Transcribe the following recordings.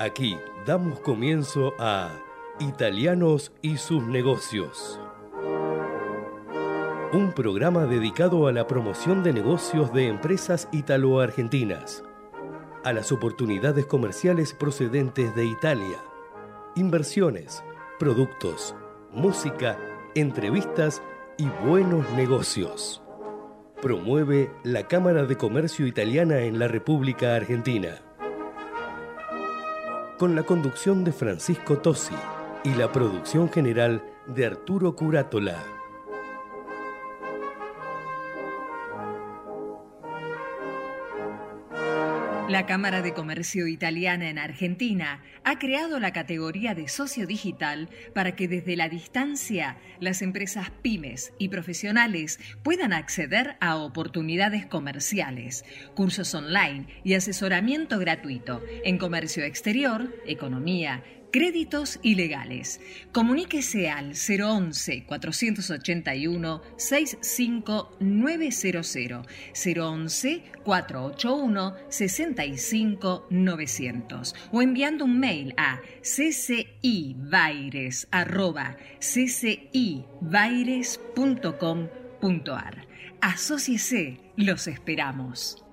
Aquí damos comienzo a Italianos y sus negocios. Un programa dedicado a la promoción de negocios de empresas italo-argentinas, a las oportunidades comerciales procedentes de Italia, inversiones, productos, música, entrevistas y buenos negocios. Promueve la Cámara de Comercio Italiana en la República Argentina. Con la conducción de Francisco Tosi y la producción general de Arturo Curátola. La Cámara de Comercio Italiana en Argentina ha creado la categoría de socio digital para que desde la distancia las empresas pymes y profesionales puedan acceder a oportunidades comerciales, cursos online y asesoramiento gratuito en comercio exterior, economía, Créditos ilegales. Comuníquese al 011-481-65900, 011-481-65900 o enviando un mail a ccibaires.ccibaires.com.ar. Asociese, los esperamos.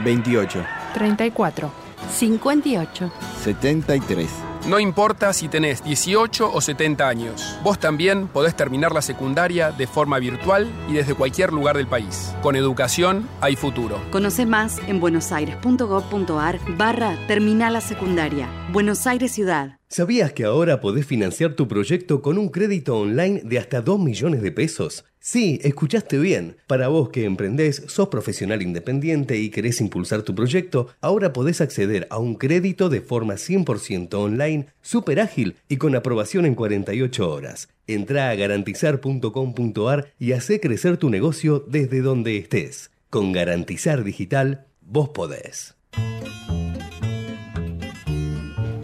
28. 34. 58. 73. No importa si tenés 18 o 70 años, vos también podés terminar la secundaria de forma virtual y desde cualquier lugar del país. Con educación hay futuro. Conoce más en buenosaires.gov.ar barra Terminal la Secundaria. Buenos Aires Ciudad. ¿Sabías que ahora podés financiar tu proyecto con un crédito online de hasta 2 millones de pesos? Sí, escuchaste bien. Para vos que emprendés, sos profesional independiente y querés impulsar tu proyecto, ahora podés acceder a un crédito de forma 100% online, súper ágil y con aprobación en 48 horas. Entrá a garantizar.com.ar y hacé crecer tu negocio desde donde estés. Con Garantizar Digital, vos podés.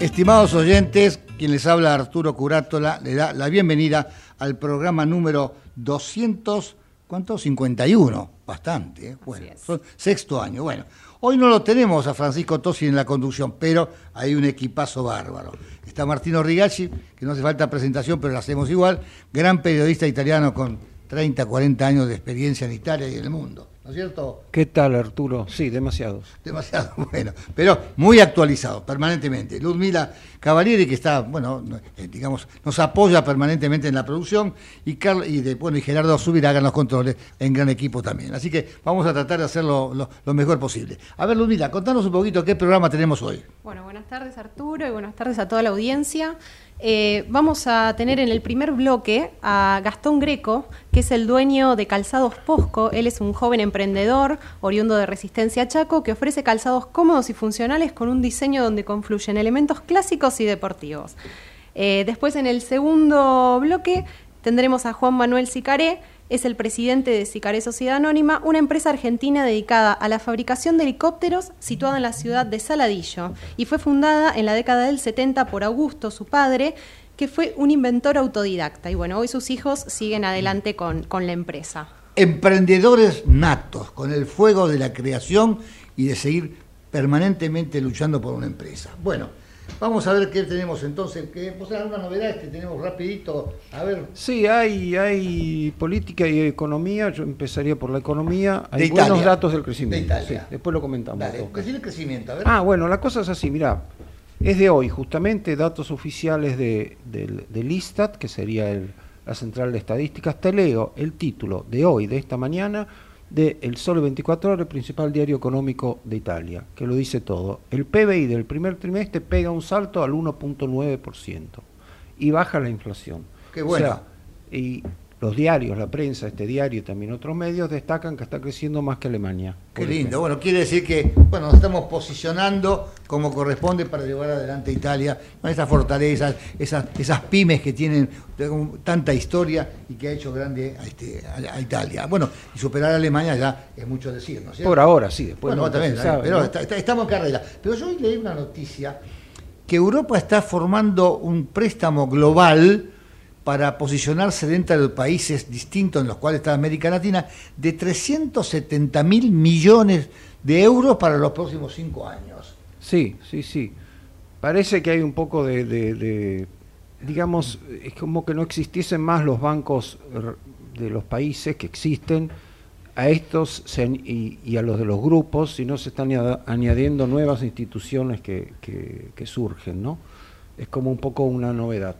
Estimados oyentes, quien les habla Arturo Curátola, le da la bienvenida al programa número 200, ¿cuánto? 51, bastante, ¿eh? bueno, son sexto año. Bueno, hoy no lo tenemos a Francisco Tosi en la conducción, pero hay un equipazo bárbaro. Está Martino Rigacci, que no hace falta presentación, pero lo hacemos igual, gran periodista italiano con 30, 40 años de experiencia en Italia y en el mundo. ¿No es cierto? ¿Qué tal, Arturo? Sí, demasiados. Demasiado, bueno, pero muy actualizado, permanentemente. Ludmila Cavalieri, que está, bueno, eh, digamos, nos apoya permanentemente en la producción, y, Carl, y, de, bueno, y Gerardo Subiraga en los controles, en gran equipo también. Así que vamos a tratar de hacerlo lo, lo mejor posible. A ver, Ludmila, contanos un poquito qué programa tenemos hoy. Bueno, buenas tardes, Arturo, y buenas tardes a toda la audiencia. Eh, vamos a tener en el primer bloque a Gastón Greco, que es el dueño de Calzados Posco. Él es un joven emprendedor, oriundo de Resistencia Chaco, que ofrece calzados cómodos y funcionales con un diseño donde confluyen elementos clásicos y deportivos. Eh, después, en el segundo bloque, tendremos a Juan Manuel Sicaré, es el presidente de Sicaré Sociedad Anónima, una empresa argentina dedicada a la fabricación de helicópteros situada en la ciudad de Saladillo y fue fundada en la década del 70 por Augusto, su padre, que fue un inventor autodidacta. Y bueno, hoy sus hijos siguen adelante con, con la empresa. Emprendedores natos, con el fuego de la creación y de seguir permanentemente luchando por una empresa. Bueno, Vamos a ver qué tenemos entonces. ¿Qué, ¿Vos tenés alguna novedad que tenemos rapidito? A ver. Sí, hay, hay política y economía. Yo empezaría por la economía. Hay De buenos Italia. datos del crecimiento. De Italia. Sí, después lo comentamos. Dale, ¿qué tiene el crecimiento? A ver. Ah, bueno, la cosa es así, mirá. Es de hoy, justamente, datos oficiales de, del, del ISTAT, que sería el- la Central de Estadísticas. Te leo el título de hoy, de esta mañana, de El Sole 24 Horas, el principal diario económico de Italia, que lo dice todo. El PBI del primer trimestre pega un salto al 1.9% y baja la inflación. Qué bueno. O sea, y los diarios, la prensa, este diario y también otros medios destacan que está creciendo más que Alemania. Qué lindo. ejemplo. Bueno, quiere decir que bueno, nos estamos posicionando como corresponde para llevar adelante a Italia con esas fortalezas, esas, esas pymes que tienen tanta historia y que ha hecho grande a, este, a, a Italia. Bueno, y superar a Alemania ya es mucho decir, ¿no es cierto? Por ahora, sí, después Bueno, también, se también, sabe, pero ¿no? está- está- estamos en carrera. Pero yo hoy leí una noticia que Europa está formando un préstamo global para posicionarse dentro de países distintos en los cuales está América Latina de 370 mil millones de euros para los próximos cinco años. Sí, sí, sí. Parece que hay un poco de, digamos, es como que no existiesen más los bancos de los países que existen a estos y, a los de los grupos, sino se están añadiendo nuevas instituciones que, que, surgen, ¿no? Es como un poco una novedad.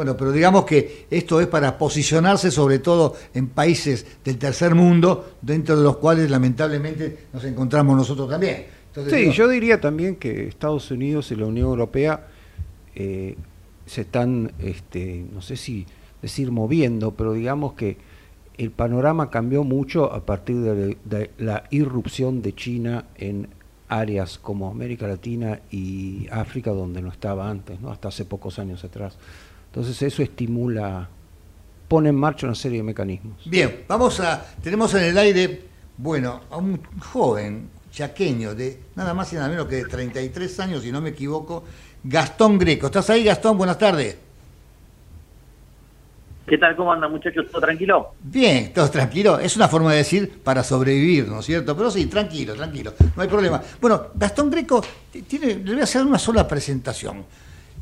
Bueno, pero digamos que esto es para posicionarse sobre todo en países del tercer mundo, dentro de los cuales lamentablemente nos encontramos nosotros también. sí, yo diría también que Estados Unidos y la Unión Europea eh, se están, este, no sé si decir moviendo, pero digamos que el panorama cambió mucho a partir de, la irrupción de China en áreas como América Latina y África donde no estaba antes, ¿no? hasta hace pocos años atrás. Entonces eso estimula, pone en marcha una serie de mecanismos. Bien, vamos a, tenemos en el aire, bueno, a un joven chaqueño de nada más y nada menos que de 33 años, si no me equivoco, Gastón Greco. ¿Estás ahí, Gastón? Buenas tardes. ¿Qué tal? ¿Cómo anda, muchachos? ¿Todo tranquilo? Bien, todo tranquilo. Es una forma de decir para sobrevivir, ¿no es cierto? Pero sí, tranquilo, tranquilo. No hay problema. Bueno, Gastón Greco, tiene, le voy a hacer una sola presentación.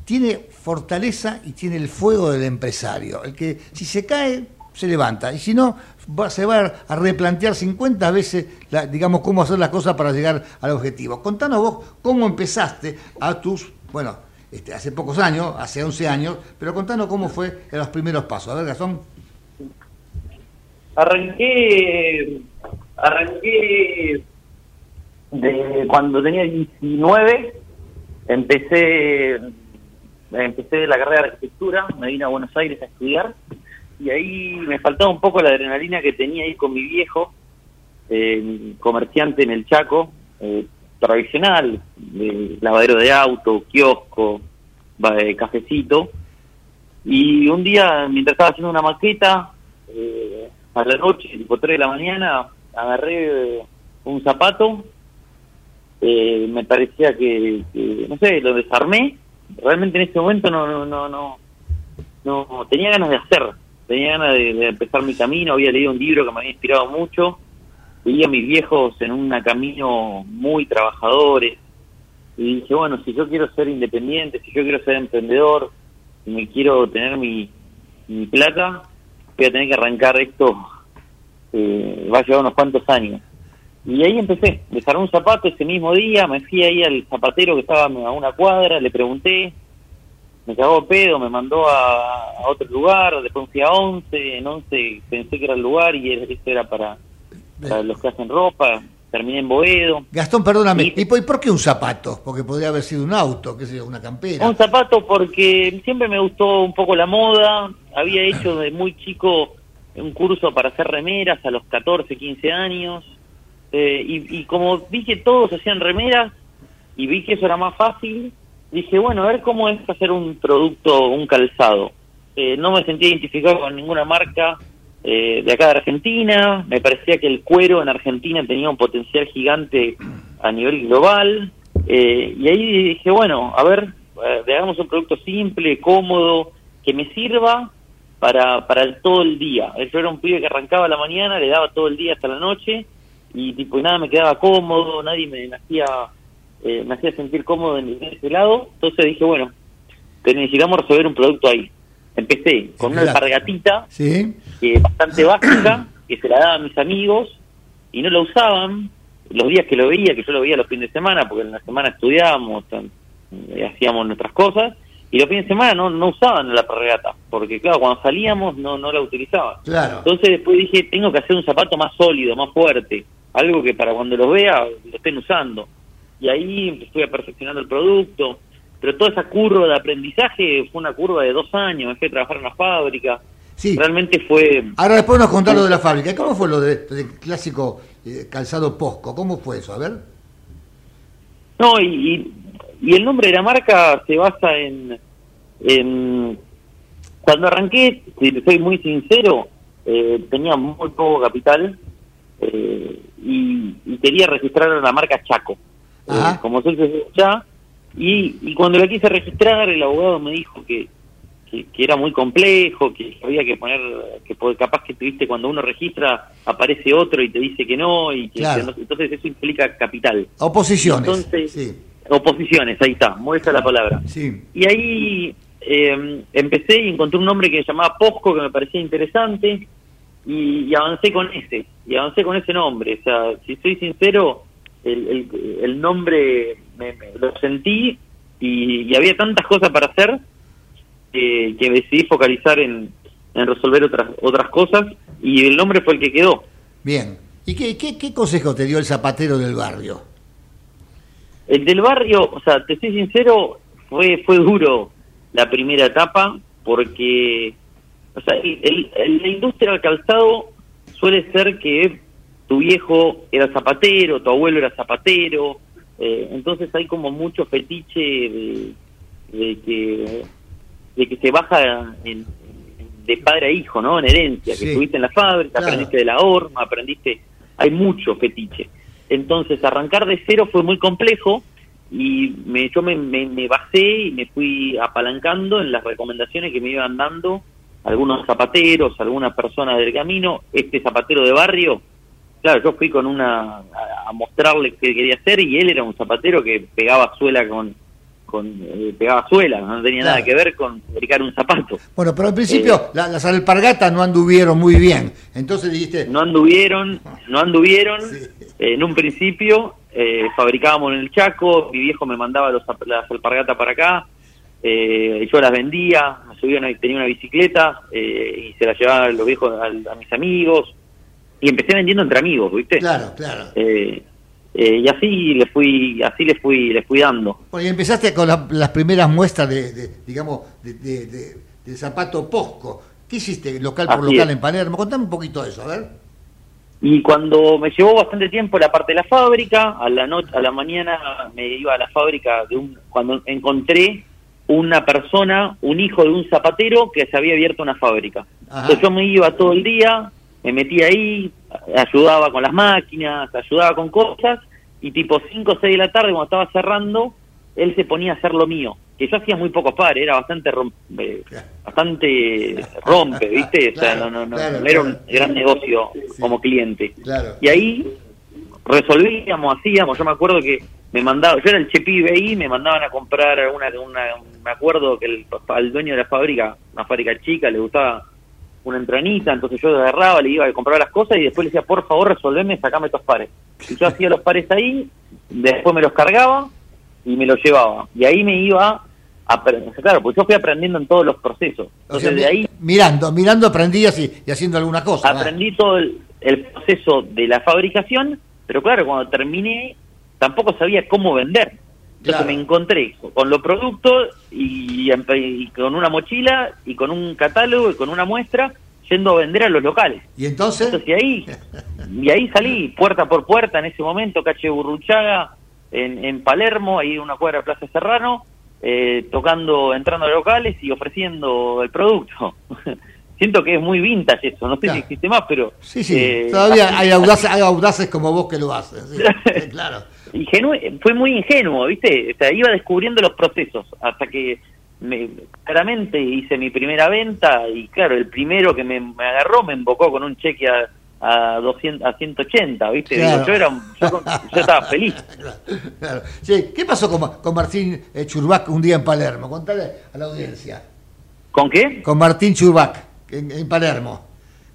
Tiene fortaleza y tiene el fuego del empresario. El que si se cae, se levanta. Y si no, se va a replantear 50 veces, digamos, cómo hacer las cosas para llegar al objetivo. Contanos vos cómo empezaste a tus bueno, este, hace pocos años, hace 11 años, pero contanos cómo fue en los primeros pasos. A ver, Gastón. Arranqué, arranqué de cuando tenía 19, empecé, empecé la carrera de arquitectura, me vine a Buenos Aires a estudiar y ahí me faltaba un poco la adrenalina que tenía ahí con mi viejo, eh, comerciante en el Chaco, eh, tradicional, de lavadero de auto, kiosco, cafecito. Y un día, mientras estaba haciendo una maqueta, eh, a la noche, tipo 3 de la mañana, agarré eh, un zapato, eh, me parecía que, no sé, lo desarmé. Realmente en ese momento no, no, no, no, no tenía ganas de hacer, tenía ganas de empezar mi camino, había leído un libro que me había inspirado mucho veía a mis viejos en un camino muy trabajadores y dije, bueno, si yo quiero ser independiente, si yo quiero ser emprendedor, si me quiero tener mi, mi plata, voy a tener que arrancar esto, eh, va a llevar unos cuantos años. Y ahí empecé, desarmé un zapato ese mismo día, me fui ahí al zapatero que estaba a una cuadra, le pregunté, me cagó pedo, me mandó a, otro lugar, después fui a 11, en 11 pensé que era el lugar y eso era para para los que hacen ropa, terminé en Boedo. Gastón, perdóname, ¿y, por qué un zapato? Porque podría haber sido un auto, qué sé yo, una campera. Un zapato porque siempre me gustó un poco la moda, había hecho de muy chico un curso para hacer remeras a los 14, 15 años, eh, y, como vi que todos hacían remeras y vi que eso era más fácil, dije, bueno, a ver cómo es hacer un producto, un calzado. Eh, no me sentía identificado con ninguna marca, eh, de acá de Argentina. Me parecía que el cuero en Argentina tenía un potencial gigante a nivel global. Eh, y ahí dije, bueno, a ver, eh, hagamos un producto simple, cómodo, que me sirva para, para todo el día. Yo era un pibe que arrancaba a la mañana, le daba todo el día hasta la noche y tipo y nada me quedaba cómodo, nadie me, hacía me hacía sentir cómodo en, ese lado. Entonces dije, bueno, necesitamos resolver un producto ahí empecé con una alpargatita ¿Sí? bastante básica, que se la daba a mis amigos y no la usaban los días que lo veía, que yo lo veía los fines de semana, porque en la semana estudiábamos, eh, hacíamos nuestras cosas, y los fines de semana no, no usaban la alpargata, porque claro, cuando salíamos no, no la utilizaban. Entonces después dije, tengo que hacer un zapato más sólido, más fuerte, algo que para cuando lo vea lo estén usando. Y ahí fui perfeccionando el producto, pero toda esa curva de aprendizaje fue una curva de dos años, dejé de trabajar en la fábrica. Sí. Realmente fue... Ahora después nos contás lo de la fábrica. ¿Cómo fue lo del clásico eh, calzado Posco? ¿Cómo fue eso? A ver. No, y, y, el nombre de la marca se basa en... en cuando arranqué, si soy muy sincero, eh, tenía muy poco capital eh, y, quería registrar la marca Chaco. como soy ya y, y cuando la quise registrar, el abogado me dijo que, que, era muy complejo, que había que poner, que capaz que tuviste cuando uno registra, aparece otro y te dice que no, y que, entonces eso implica capital. Oposiciones. Entonces, oposiciones, ahí está, muestra la palabra. Sí. Y ahí eh, empecé y encontré un nombre que se llamaba Posco, que me parecía interesante, y, avancé con ese, y avancé con ese nombre. O sea, si soy sincero, el, el, nombre me, lo sentí y, había tantas cosas para hacer que, que decidí focalizar en, en, resolver otras otras cosas y el nombre fue el que quedó. Bien. ¿Y qué, qué, qué consejo te dio el zapatero del barrio? El del barrio, o sea, te soy sincero, fue fue duro la primera etapa porque, o sea, el, la industria del calzado suele ser que tu viejo era zapatero, tu abuelo era zapatero, eh, entonces hay como mucho fetiche de, que de que se baja de padre a hijo, ¿no? En herencia, que estuviste en la fábrica, aprendiste de la horma, aprendiste, hay mucho fetiche. Entonces arrancar de cero fue muy complejo y me, yo me, me, basé y me fui apalancando en las recomendaciones que me iban dando algunos zapateros, algunas personas del camino, este zapatero de barrio, claro, yo fui con una a, mostrarle qué quería hacer y él era un zapatero que pegaba suela con, con eh, pegaba suela, no tenía nada que ver con fabricar un zapato. Bueno, pero al principio eh, las alpargatas no anduvieron muy bien, entonces dijiste... No anduvieron, no anduvieron. En un principio, eh, fabricábamos en el Chaco, mi viejo me mandaba los, las alpargatas para acá, eh, yo las vendía, subía tenía una bicicleta y se las llevaba a los viejos a, mis amigos y empecé vendiendo entre amigos, ¿viste? Claro, claro. Eh, y así le fui así le fui le fui dando. Y empezaste con las primeras muestras de, digamos de, de, zapato posco. Qué hiciste local por local en Palermo contame un poquito de eso a ver. Y cuando me llevó bastante tiempo la parte de la fábrica, a la noche, a la mañana me iba a la fábrica de un, cuando encontré una persona, un hijo de un zapatero que se había abierto una fábrica. Entonces yo me iba todo el día, me metía ahí, ayudaba con las máquinas, ayudaba con cosas, y tipo 5 o 6 de la tarde, cuando estaba cerrando, él se ponía a hacer lo mío que yo hacía muy pocos pares, era bastante rompe, bastante rompe, ¿viste? O sea, no, no, no, era un gran negocio como cliente. Y ahí resolvíamos, hacíamos, yo me acuerdo que me mandaba, yo era el chepibe ahí, me mandaban a comprar una, una me acuerdo que el, al dueño de la fábrica, una fábrica chica, le gustaba una entranita, entonces yo agarraba, le iba a comprar las cosas y después le decía, por favor, resolveme, sacame estos pares. Y yo hacía los pares ahí, después me los cargaba y me los llevaba. Y ahí me iba claro, pues yo fui aprendiendo en todos los procesos. de ahí, mirando, mirando aprendías y, haciendo alguna cosa. Aprendí todo el, proceso de la fabricación, pero claro, cuando terminé tampoco sabía cómo vender. Entonces me encontré con los productos y, con una mochila y con un catálogo y con una muestra yendo a vender a los locales. ¿Y entonces? y ahí, y ahí salí puerta por puerta en ese momento, calle Burruchaga, en, en Palermo, ahí una cuadra de Plaza Serrano, eh, tocando, entrando a locales y ofreciendo el producto. Siento que es muy vintage eso, no sé si existe más, pero... Sí, sí, eh, todavía hay audaces, hay audaces como vos que lo haces, claro. Fue muy ingenuo, ¿viste? O sea, iba descubriendo los procesos hasta que me, claramente hice mi primera venta y claro, el primero que me, me agarró me invocó con un cheque a a 200 a 180, ¿viste? yo, era, yo, estaba feliz. Claro, Sí, ¿qué pasó con, con Martín eh, Churbac un día en Palermo? Contale a la audiencia. ¿Con qué? Con Martín Churbac en, Palermo.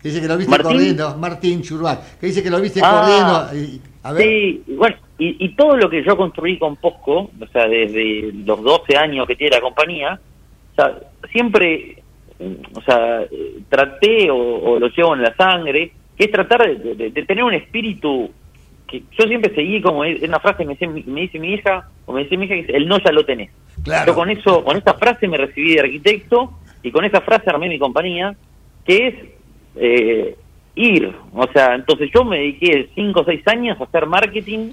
Que dice que lo viste corriendo, Martín Churbac, que dice que lo viste ah, corriendo. A ver. Sí, bueno, y, y, todo lo que yo construí con Posco, o sea, desde los 12 años que tiene la compañía, o sea, siempre, o sea, traté o, o lo llevo en la sangre, que es tratar de, tener un espíritu que yo siempre seguí como es una frase me dice, me dice mi hija o me dice mi hija que el no ya lo tenés yo con eso con esa frase me recibí de arquitecto y con esa frase armé mi compañía que es eh, ir. O sea entonces yo me dediqué cinco o seis años a hacer marketing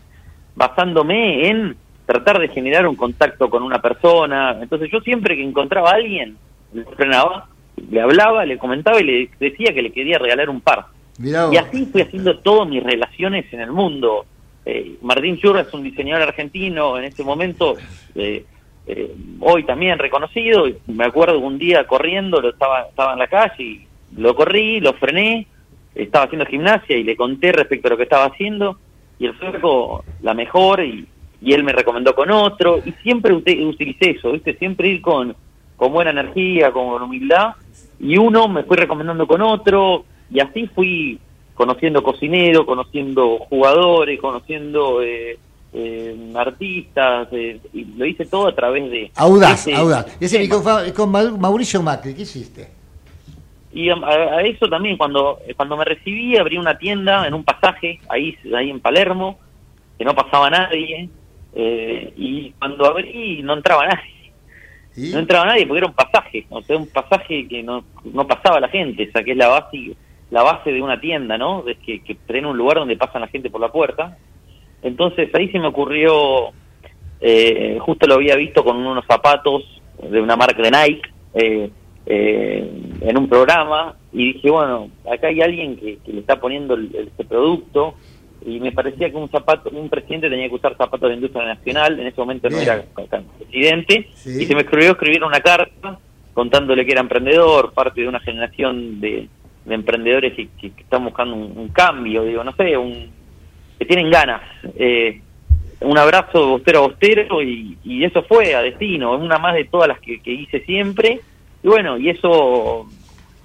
basándome en tratar de generar un contacto con una persona. Entonces yo siempre que encontraba a alguien le frenaba le hablaba le comentaba y le decía que le quería regalar un par. Y así fui haciendo todas mis relaciones en el mundo. Eh, Martín Churra es un diseñador argentino en este momento, eh, eh, hoy también reconocido. Me acuerdo un día corriendo, lo estaba, estaba en la calle y lo corrí, lo frené, estaba haciendo gimnasia y le conté respecto a lo que estaba haciendo y el flaco la mejor y, y él me recomendó con otro y siempre utilicé eso, ¿viste? Siempre ir con, con buena energía, con humildad y uno me fue recomendando con otro y así fui conociendo cocineros, conociendo jugadores, conociendo eh, eh, artistas, eh, y lo hice todo a través de... Audaz, audaz. Ese con Mauricio Macri, ¿qué hiciste? Y a, eso también, cuando cuando me recibí, abrí una tienda en un pasaje, ahí, ahí en Palermo, que no pasaba nadie, eh, y cuando abrí no entraba nadie. No entraba nadie porque era un pasaje, o sea, un pasaje que no, no pasaba la gente, o sea, que es la base, la base de una tienda, ¿no? Es que, que tener un lugar donde pasa la gente por la puerta. Entonces ahí se me ocurrió, eh, justo lo había visto con unos zapatos de una marca de Nike eh, eh, en un programa y dije, bueno, acá hay alguien que, le está poniendo el, este producto y me parecía que un zapato, un presidente tenía que usar zapatos de industria nacional, en ese momento no era presidente, y se me escribió escribir una carta contándole que era emprendedor, parte de una generación de, emprendedores que, que, están buscando un, cambio, digo, no sé, un que tienen ganas. Eh, un abrazo bostero a bostero y, eso fue a destino, es una más de todas las que, hice siempre. Y bueno, y eso,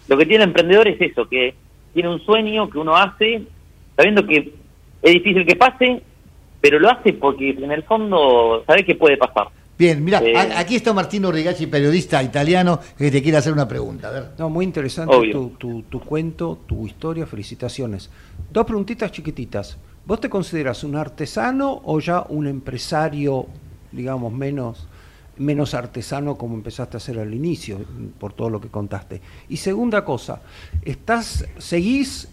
lo que tiene el emprendedor es eso, que tiene un sueño que uno hace, sabiendo que es difícil que pase, pero lo hace porque en el fondo sabe que puede pasar. Bien, mira, eh, aquí está Martino Rigacci, periodista italiano, que te quiere hacer una pregunta. A ver. No, muy interesante tu, tu, tu, cuento, tu historia, felicitaciones. Dos preguntitas chiquititas. ¿Vos te consideras un artesano o ya un empresario, digamos, menos, menos artesano como empezaste a hacer al inicio, por todo lo que contaste? Y segunda cosa, estás, seguís,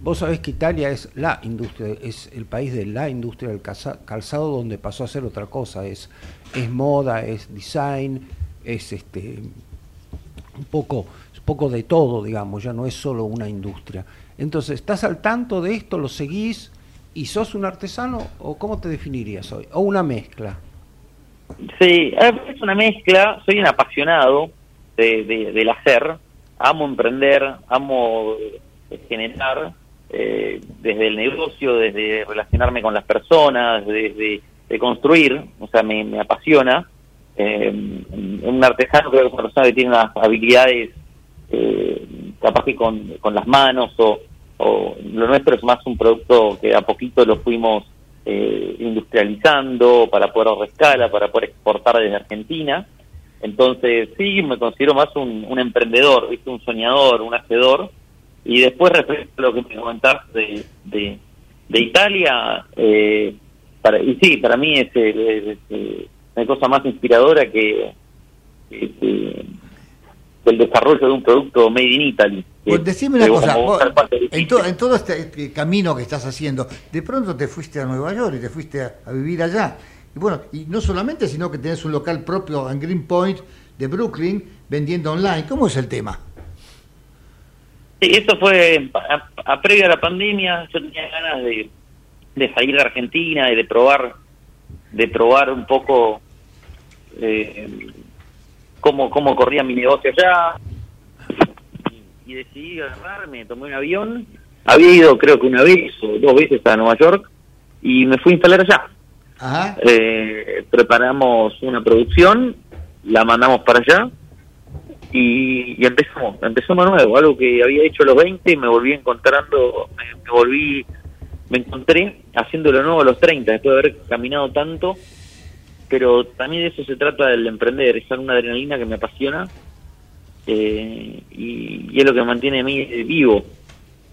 vos sabés que Italia es la industria, es el país de la industria del calzado donde pasó a ser otra cosa, es, es moda, es design, es este un poco, un poco de todo, digamos, ya no es solo una industria. Entonces, ¿estás al tanto de esto? ¿Lo seguís? ¿Y sos un artesano o cómo te definirías hoy? ¿O una mezcla? Sí, es una mezcla. Soy un apasionado de, del hacer. Amo emprender, amo eh, generar eh, desde el negocio, desde relacionarme con las personas, desde de construir. O sea, me, apasiona. Eh, un artesano creo que es una persona que tiene unas habilidades eh, capaz que con, con las manos o lo nuestro es más un producto que a poquito lo fuimos eh, industrializando para poder ahorrar escala, para poder exportar desde Argentina. Entonces, sí, me considero más un, un emprendedor, ¿viste? un soñador, un hacedor. Y después, respecto a lo que me comentás de, de, Italia, eh, para, y sí, para mí es, una cosa más inspiradora que el desarrollo de un producto made in Italy. Pues decime una cosa, en, todo este, este, camino que estás haciendo, de pronto te fuiste a Nueva York y te fuiste a, vivir allá. Y bueno, y no solamente, sino que tenés un local propio en Greenpoint de Brooklyn vendiendo online. ¿Cómo es el tema? Sí, eso fue a, previa a la pandemia. Yo tenía ganas de, de salir de Argentina y de probar, de probar un poco eh, cómo, cómo corría mi negocio allá. Y, decidí agarrarme, tomé un avión. Había ido creo que una vez o dos veces a Nueva York y me fui a instalar allá. Eh, preparamos una producción, la mandamos para allá y, y, empezamos, empezamos nuevo, algo que había hecho a los 20 y me volví encontrando, me, me volví, me encontré haciéndolo nuevo a los 30, después de haber caminado tanto pero también de eso se trata del emprender, es una adrenalina que me apasiona eh, y, es lo que mantiene a mí vivo.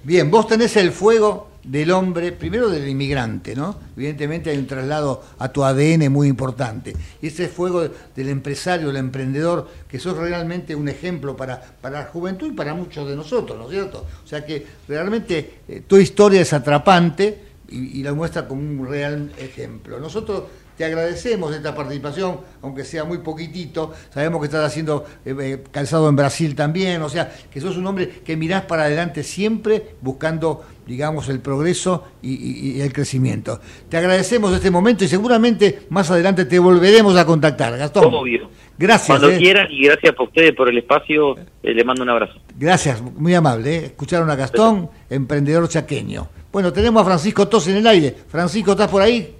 Bien, vos tenés el fuego del hombre, primero del inmigrante, ¿no? Evidentemente hay un traslado a tu ADN muy importante. Y ese fuego del empresario, del emprendedor, que sos realmente un ejemplo para, para la juventud y para muchos de nosotros, ¿no es cierto? O sea que realmente eh, tu historia es atrapante y la muestra como un real ejemplo. Nosotros Te agradecemos esta participación, aunque sea muy poquitito. Sabemos que estás haciendo eh, eh, calzado en Brasil también, o sea, que sos un hombre que mirás para adelante siempre buscando, digamos, el progreso y, el crecimiento. Te agradecemos este momento y seguramente más adelante te volveremos a contactar, Gastón. Obvio. Gracias. Cuando eh. quieran y gracias por ustedes por el espacio, le mando un abrazo. Gracias, muy amable. Escucharon a Gastón, emprendedor chaqueño. Bueno, tenemos a Francisco Tos en el aire. Francisco, ¿estás por ahí?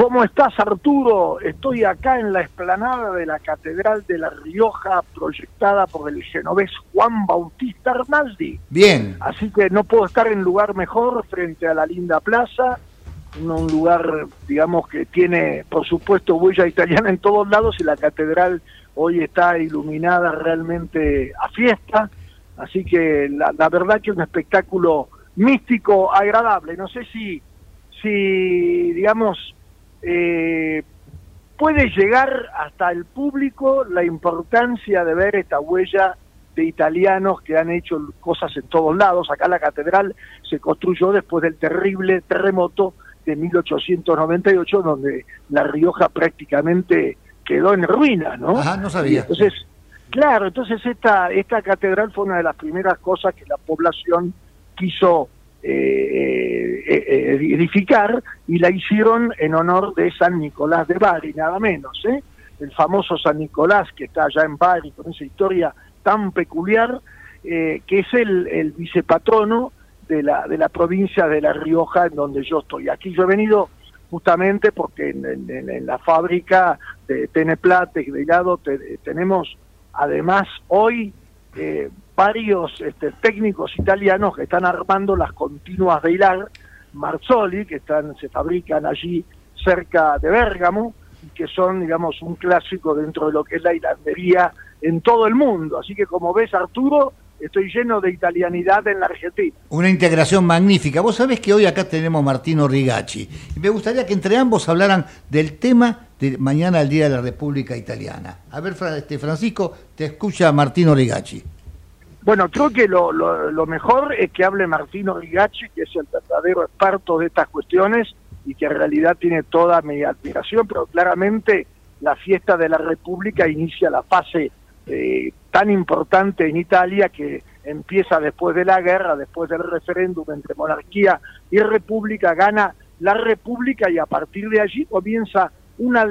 ¿Cómo estás, Arturo? Estoy acá en la explanada de la Catedral de La Rioja, proyectada por el genovés Juan Bautista Arnaldi. Bien. Así que no puedo estar en lugar mejor frente a la linda plaza, un lugar, digamos, que tiene, por supuesto, huella italiana en todos lados y la catedral hoy está iluminada realmente a fiesta. Así que la, la verdad que es un espectáculo místico, agradable. No sé si, si digamos, eh, puede llegar hasta el público la importancia de ver esta huella de italianos que han hecho cosas en todos lados. Acá la catedral se construyó después del terrible terremoto de 1898, donde La Rioja prácticamente quedó en ruinas, ¿no? Ajá, no sabía. entonces, claro, entonces esta, esta catedral fue una de las primeras cosas que la población quiso eh, eh, eh, edificar y la hicieron en honor de San Nicolás de Bari, nada menos. El famoso San Nicolás que está allá en Bari con esa historia tan peculiar, que es el, el, vicepatrono de la, de la provincia de La Rioja en donde yo estoy. Aquí yo he venido justamente porque en, la fábrica de Teneplate y de helado tenemos además hoy varios este, técnicos italianos que están armando las continuas de hilar Marzoli, que están, se fabrican allí cerca de Bérgamo, y que son, digamos, un clásico dentro de lo que es la hilandería en todo el mundo. Así que como ves, Arturo, estoy lleno de italianidad en la Argentina. Una integración magnífica. Vos sabés que hoy acá tenemos Martino Rigacci. Me gustaría que entre ambos hablaran del tema de mañana, el Día de la República Italiana. A ver, este, Francisco, te escucha Martino Rigacci. Bueno, creo que lo, lo, mejor es que hable Martino Rigacci, que es el verdadero experto de estas cuestiones y que en realidad tiene toda mi admiración, pero claramente la fiesta de la República inicia la fase eh, tan importante en Italia que empieza después de la guerra, después del referéndum entre monarquía y república, gana la república y a partir de allí comienza una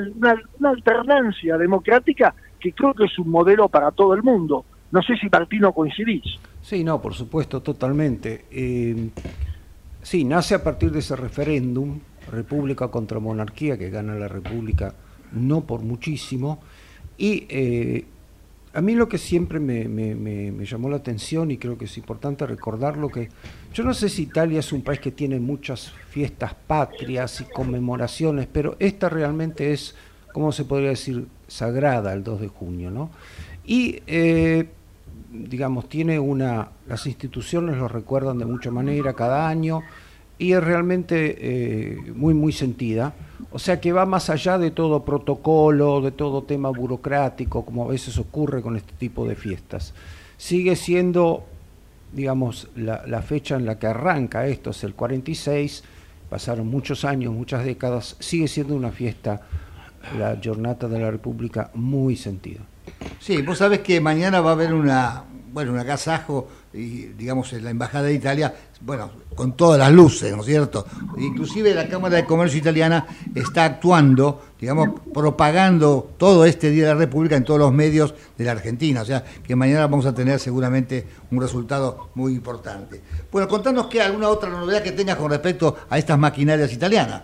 alternancia democrática que creo que es un modelo para todo el mundo. No sé si Martino coincidís. Sí, no, por supuesto, totalmente. Eh, sí, nace a partir de ese referéndum, República contra Monarquía, que gana la República no por muchísimo, y eh, a mí lo que siempre me, llamó la atención, y creo que es importante recordarlo, que yo no sé si Italia es un país que tiene muchas fiestas patrias y conmemoraciones, pero esta realmente es, ¿cómo se podría decir?, sagrada el 2 de junio, ¿no? Y eh, digamos, tiene una, las instituciones lo recuerdan de mucha manera cada año y es realmente eh, muy, muy sentida. O sea que va más allá de todo protocolo, de todo tema burocrático, como a veces ocurre con este tipo de fiestas. Sigue siendo, digamos, la, la fecha en la que arranca esto, es el 46, pasaron muchos años, muchas décadas, sigue siendo una fiesta, la Jornada de la República, muy sentida. Sí, vos sabés que mañana va a haber una, bueno, un agasajo, digamos, en la Embajada de Italia, bueno, con todas las luces, ¿no es cierto? Inclusive la Cámara de Comercio Italiana está actuando, digamos, propagando todo este Día de la República en todos los medios de la Argentina. O sea, que mañana vamos a tener seguramente un resultado muy importante. Bueno, contanos que alguna otra novedad que tengas con respecto a estas maquinarias italianas.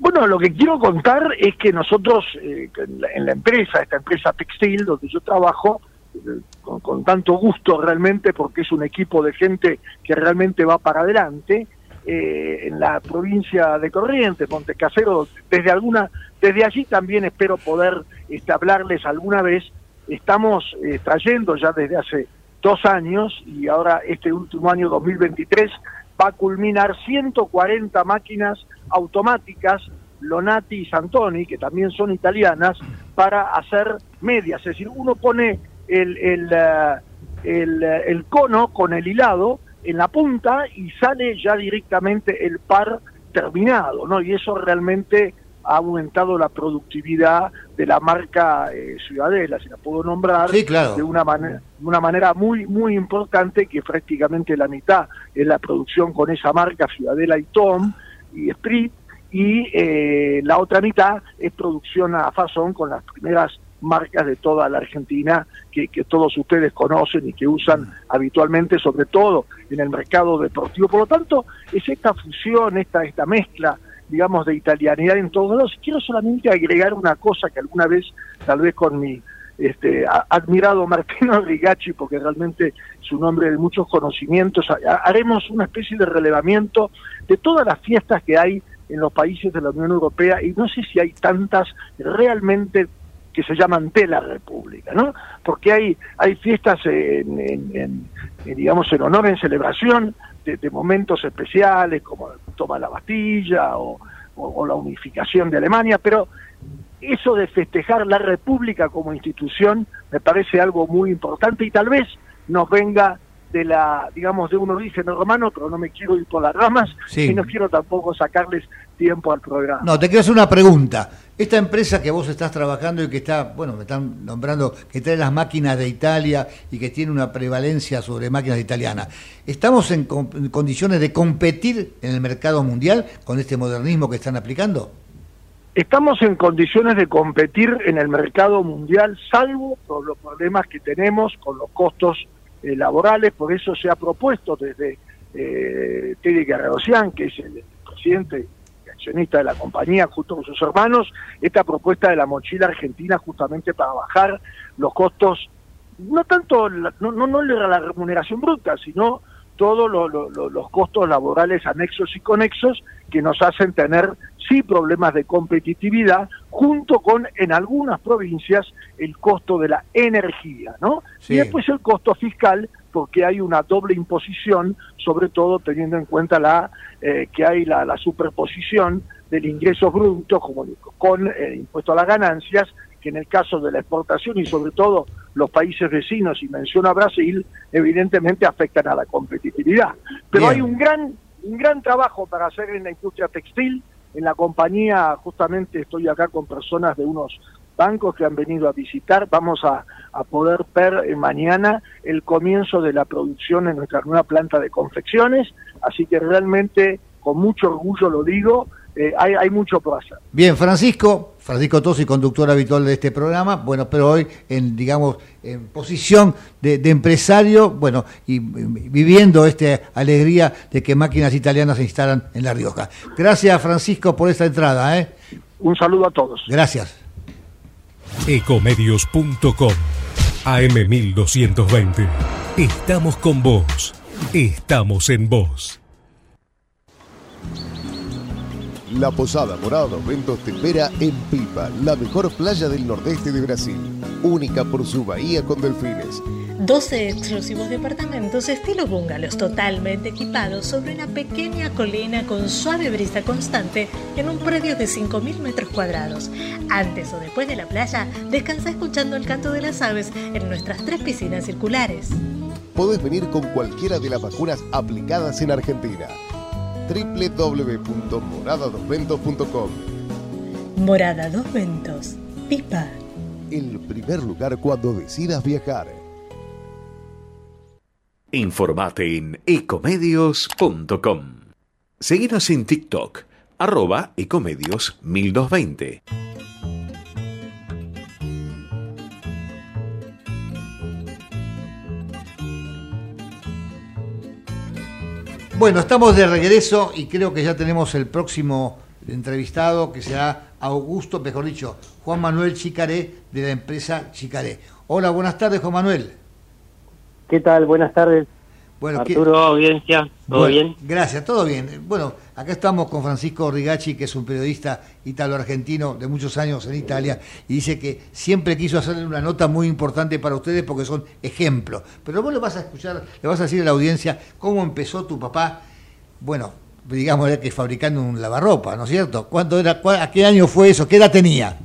Bueno, lo que quiero contar es que nosotros eh, en la empresa, esta empresa textil donde yo trabajo, eh, con, tanto gusto realmente, porque es un equipo de gente que realmente va para adelante, eh, en la provincia de Corrientes, Montecasero, desde alguna, desde allí también espero poder este, hablarles alguna vez. Estamos trayendo ya desde hace dos años y ahora este último año 2023 va a culminar 140 máquinas automáticas, Lonati y Santoni, que también son italianas, para hacer medias. Es decir, uno pone el, el, eh, eh, el, cono con el hilado en la punta y sale ya directamente el par terminado, ¿no? Y eso realmente ha aumentado la productividad de la marca eh, Ciudadela, si la puedo nombrar, de una manera de una manera muy muy importante que prácticamente la mitad es la producción con esa marca Ciudadela y Tom y Sprit y eh, la otra mitad es producción a Fasón con las primeras marcas de toda la Argentina que, que, todos ustedes conocen y que usan habitualmente, sobre todo en el mercado deportivo. Por lo tanto, es esta fusión, esta, esta mezcla digamos, de italianidad en todos lados. Quiero solamente agregar una cosa que alguna vez, tal vez con mi este, admirado Martino Rigacci, porque realmente su nombre de muchos conocimientos, haremos una especie de relevamiento de todas las fiestas que hay en los países de la Unión Europea y no sé si hay tantas realmente que se llaman de la República, ¿no? Porque hay hay fiestas en, digamos en honor, en celebración de, momentos especiales como toma la Bastilla o, la unificación de Alemania, pero eso de festejar la República como institución me parece algo muy importante y tal vez nos venga de la, digamos, de un origen romano, pero no me quiero ir por las ramas y no quiero tampoco sacarles tiempo al programa. No, te quiero hacer una pregunta. Esta empresa que vos estás trabajando y que está, bueno, me están nombrando, que trae las máquinas de Italia y que tiene una prevalencia sobre máquinas italianas, ¿estamos en, condiciones de competir en el mercado mundial con este modernismo que están aplicando? Estamos en condiciones de competir en el mercado mundial, salvo por los problemas que tenemos con los costos eh, laborales, por eso se ha propuesto desde eh, Teddy que es el presidente accionista de la compañía, junto con sus hermanos, esta propuesta de la mochila argentina justamente para bajar los costos, no tanto, no, no, no la remuneración bruta, sino todos los costos laborales anexos y conexos que nos hacen tener sí problemas de competitividad junto con en algunas provincias el costo de la energía, ¿no? Y después el costo fiscal porque hay una doble imposición, sobre todo teniendo en cuenta la eh, que hay la, superposición del ingreso bruto como, con el impuesto a las ganancias, que en el caso de la exportación y sobre todo los países vecinos, y menciona Brasil, evidentemente afectan a la competitividad. Pero hay un gran, un gran trabajo para hacer en la industria textil, en la compañía, justamente estoy acá con personas de unos bancos que han venido a visitar. Vamos a, poder ver eh, mañana el comienzo de la producción en nuestra nueva planta de confecciones, así que realmente con mucho orgullo lo digo, eh, hay, hay, mucho por hacer. Bien, Francisco, Francisco Tosi, conductor habitual de este programa, bueno, pero hoy en, digamos, en posición de, empresario, bueno, y, viviendo esta alegría de que máquinas italianas se instalan en La Rioja. Gracias, Francisco, por esta entrada. ¿eh? Un saludo a todos. Gracias. Ecomedios.com AM1220. Estamos con vos. Estamos en vos. La Posada Morada dos Ventos te espera en Pipa, la mejor playa del nordeste de Brasil, única por su bahía con delfines 12 exclusivos departamentos estilo bungalows totalmente equipados sobre una pequeña colina con suave brisa constante en un predio de 5.000 metros cuadrados. Antes o después de la playa, descansa escuchando el canto de las aves en nuestras tres piscinas circulares. Podés venir con cualquiera de las vacunas aplicadas en Argentina. www.moradadosventos.com Morada Dos Ventos, Pipa. El primer lugar cuando decidas viajar. Informate en ecomedios.com. Seguinos en TikTok, arroba ecomedios 1220. Bueno, estamos de regreso y creo que ya tenemos el próximo entrevistado que será Augusto, mejor dicho, Juan Manuel Chicaré de la empresa Chicaré. Hola, buenas tardes, Juan Manuel. ¿Qué tal? Buenas tardes. Bueno, Arturo, audiencia, ¿todo bien? Gracias, todo bien. Bueno, acá estamos con Francisco Rigacci, que es un periodista italo-argentino de muchos años en Italia, y dice que siempre quiso hacerle una nota muy importante para ustedes porque son ejemplos. Pero vos le vas a escuchar, le vas a decir a la audiencia cómo empezó tu papá, bueno, digamos que fabricando un lavarropa, ¿no es cierto? ¿Cuándo era, ¿A qué año fue eso? ¿Qué edad tenía?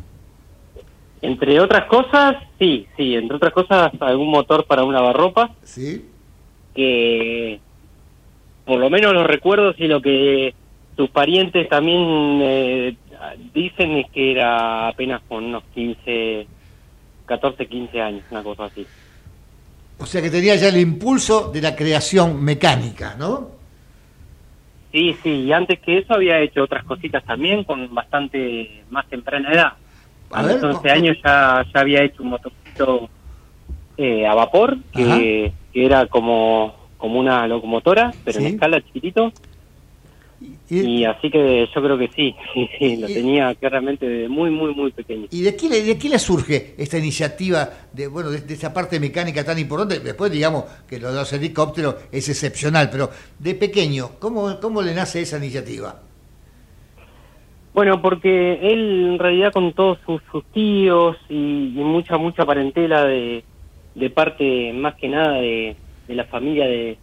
Entre otras cosas, sí, sí, entre otras cosas, algún motor para una lavarropa. Sí. Que por lo menos los recuerdos y lo que tus parientes también eh, dicen es que era apenas con unos 15, 14, 15 años, una cosa así. O sea que tenía ya el impulso de la creación mecánica, ¿no? Sí, sí, y antes que eso había hecho otras cositas también con bastante más temprana edad. A, los 11 años ya, ya había hecho un motorcito eh, a vapor, que, que era como, como una locomotora, pero en escala chiquitito. Y, así que yo creo que sí, lo tenía claramente desde muy, muy, muy pequeño. ¿Y de qué, le, de qué le surge esta iniciativa de bueno de, esa parte mecánica tan importante? Después digamos que lo de los helicópteros es excepcional, pero de pequeño, ¿cómo, cómo le nace esa iniciativa? Bueno, porque él en realidad con todos sus, tíos y, mucha, mucha parentela de, de parte más que nada de, de la familia de,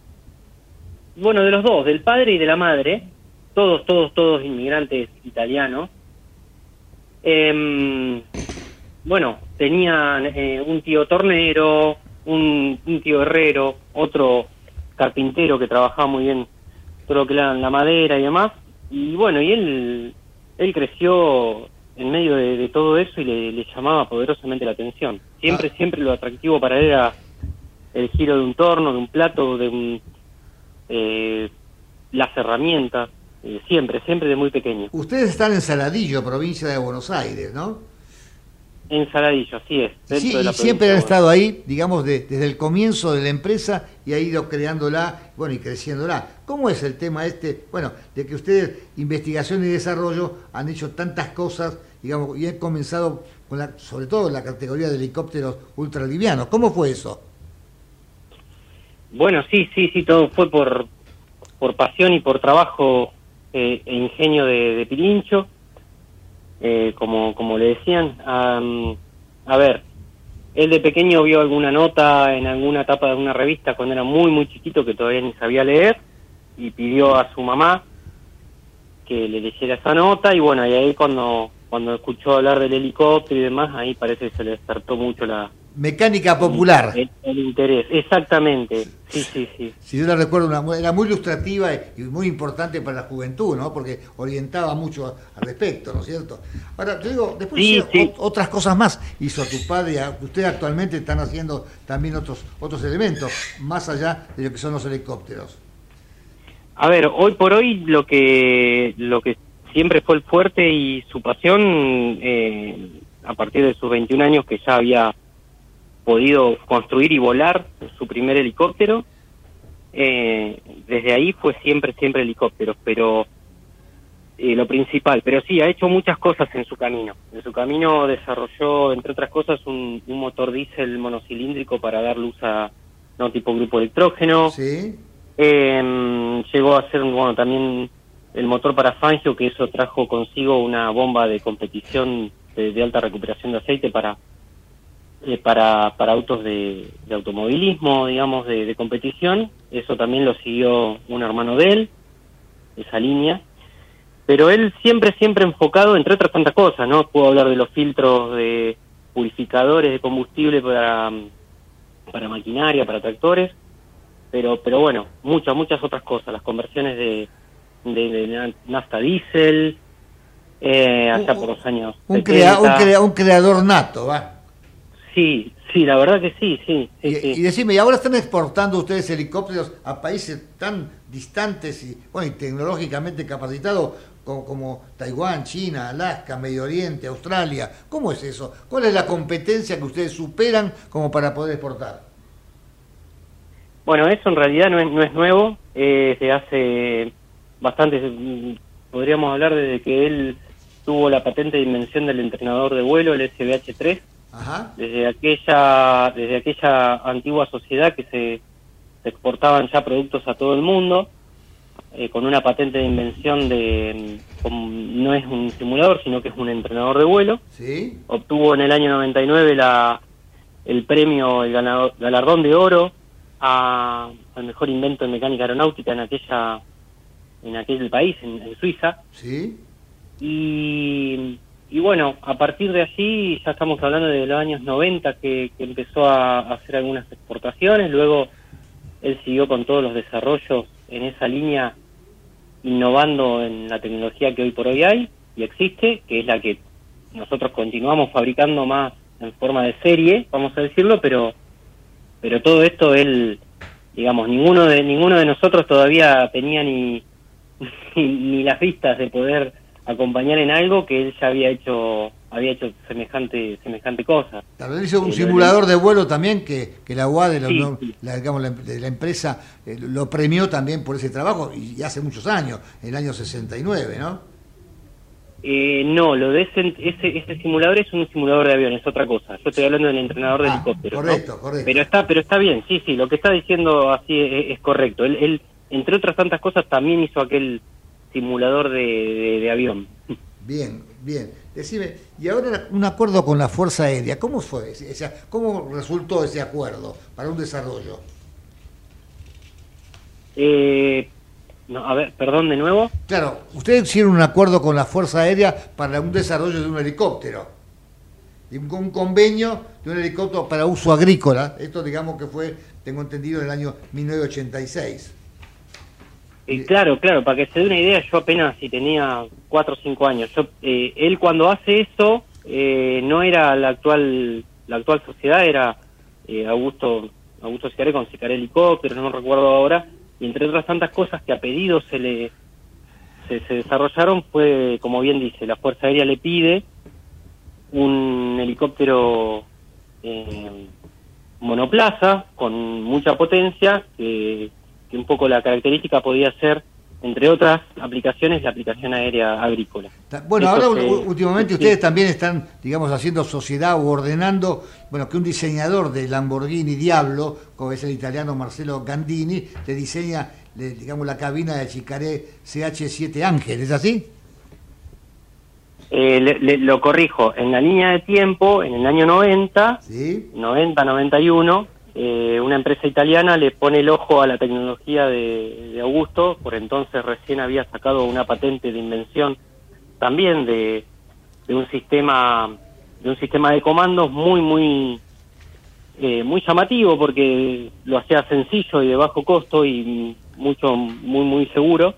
bueno, de los dos, del padre y de la madre, todos, todos, todos inmigrantes italianos. Em, bueno, tenían eh, un tío tornero, un, tío herrero, otro carpintero que trabajaba muy bien todo que la madera y demás. Y bueno, y él, él creció en medio de, todo eso y le, llamaba poderosamente la atención. Siempre, ah. siempre lo atractivo para él era el giro de un torno, de un plato, de un, eh, las herramientas. Eh, siempre, siempre de muy pequeño. Ustedes están en Saladillo, provincia de Buenos Aires, ¿no? En Saladillo, así es. Sí, y siempre han estado ahí, digamos, desde el comienzo de la empresa y ha ido creándola, bueno, y creciéndola. ¿Cómo es el tema este, bueno, de que ustedes, investigación y desarrollo, han hecho tantas cosas, digamos, y han comenzado, con la, sobre todo en la categoría de helicópteros ultralivianos? ¿Cómo fue eso? Bueno, sí, sí, sí, todo fue por, por pasión y por trabajo eh, e ingenio de, Pirincho, eh, como, como le decían. a ver, él de pequeño vio alguna nota en alguna etapa de una revista cuando era muy, muy chiquito que todavía ni sabía leer y pidió a su mamá que le leyera esa nota y bueno, y ahí cuando, cuando escuchó hablar del helicóptero y demás, ahí parece que se le despertó mucho la, Mecánica popular. El, interés, exactamente. Sí, sí, sí. Si yo la recuerdo, era muy ilustrativa y muy importante para la juventud, ¿no? Porque orientaba mucho al respecto, ¿no es cierto? Ahora, te digo, después otras cosas más hizo tu padre. Ustedes actualmente están haciendo también otros otros elementos, más allá de lo que son los helicópteros. A ver, hoy por hoy lo que lo que siempre fue el fuerte y su pasión, eh, a partir de sus 21 años que ya había podido construir y volar su primer helicóptero. Eh, desde ahí fue siempre, siempre helicóptero, pero eh, lo principal. Pero sí, ha hecho muchas cosas en su camino. En su camino desarrolló, entre otras cosas, un, motor diésel monocilíndrico para dar luz a no tipo grupo electrógeno. Sí. Em, llegó a ser, bueno, también el motor para Fangio, que eso trajo consigo una bomba de competición de alta recuperación de aceite para eh, para, para autos de, automovilismo, digamos, de, competición. Eso también lo siguió un hermano de él, esa línea. Pero él siempre, siempre enfocado, entre otras tantas cosas, ¿no? Puedo hablar de los filtros de purificadores de combustible para, para maquinaria, para tractores, pero, pero bueno, muchas, muchas otras cosas, las conversiones de, de, nafta diésel, eh, hasta por los años. Un, un, un creador nato, va. Sí, sí, la verdad que sí, sí. y, decime, ¿y ahora están exportando ustedes helicópteros a países tan distantes y, bueno, y tecnológicamente capacitados como, como, Taiwán, China, Alaska, Medio Oriente, Australia? ¿Cómo es eso? ¿Cuál es la competencia que ustedes superan como para poder exportar? Bueno, eso en realidad no es, no es nuevo, eh, se hace bastante, podríamos hablar desde que él tuvo la patente de invención del entrenador de vuelo, el SBH-3, desde aquella desde aquella antigua sociedad que se, exportaban ya productos a todo el mundo eh, con una patente de invención de no es un simulador sino que es un entrenador de vuelo. ¿Sí? obtuvo en el año 99 la el premio el galardón de oro a, al mejor invento en mecánica aeronáutica en aquella en aquel país en, en Suiza. Sí. Y y bueno, a partir de allí ya estamos hablando de los años 90 que, empezó a, hacer algunas exportaciones, luego él siguió con todos los desarrollos en esa línea, innovando en la tecnología que hoy por hoy hay, y existe, que es la que nosotros continuamos fabricando más en forma de serie, vamos a decirlo, pero pero todo esto él digamos ninguno de ninguno de nosotros todavía tenía ni ni, las vistas de poder acompañar en algo que él ya había hecho había hecho semejante semejante cosa. Tal vez hizo un eh, simulador de vuelo también que, que la UAD de la, digamos, de la empresa eh, lo premió también por ese trabajo y, hace muchos años, en el año 69, ¿no? Eh, no, lo de ese, ese, simulador es un simulador de avión, es otra cosa. Yo estoy hablando del entrenador de ah, helicóptero. Correcto, correcto. Pero está, pero está bien, sí, sí, lo que está diciendo así es, correcto. Él, él, entre otras tantas cosas, también hizo aquel simulador de, avión. Bien, bien. Decime, y ahora un acuerdo con la Fuerza Aérea, ¿cómo fue? ¿Cómo resultó ese acuerdo para un desarrollo? Eh, no, a ver, perdón de nuevo. Claro, ustedes hicieron un acuerdo con la Fuerza Aérea para un desarrollo de un helicóptero. Y un, convenio de un helicóptero para uso agrícola. Esto digamos que fue, tengo entendido, en el año 1986. Eh, claro, claro, para que se dé una idea, yo apenas si tenía 4 o 5 años. Yo, eh, él cuando hace eso, eh, no era la actual la actual sociedad, era eh, Augusto Augusto Cicaré con Cicaré Helicóptero, no recuerdo ahora, y entre otras tantas cosas que a pedido se le se, desarrollaron fue, como bien dice, la Fuerza Aérea le pide un helicóptero eh, monoplaza con mucha potencia, que, que un poco la característica podía ser entre otras aplicaciones, la aplicación aérea agrícola. Bueno, ahora últimamente ustedes también están, digamos, haciendo sociedad o ordenando, bueno, que un diseñador de Lamborghini Diablo, como es el italiano Marcelo Gandini, le diseña, digamos, la cabina de Chicaré CH7 Ángel, ¿es así? Eh, lo corrijo, en la línea de tiempo, en el año 90, ¿Sí? 90, 91, eh, una empresa italiana le pone el ojo a la tecnología de, Augusto, por entonces recién había sacado una patente de invención también de, un sistema de un sistema de comandos muy muy eh, muy llamativo porque lo hacía sencillo y de bajo costo y mucho muy muy seguro.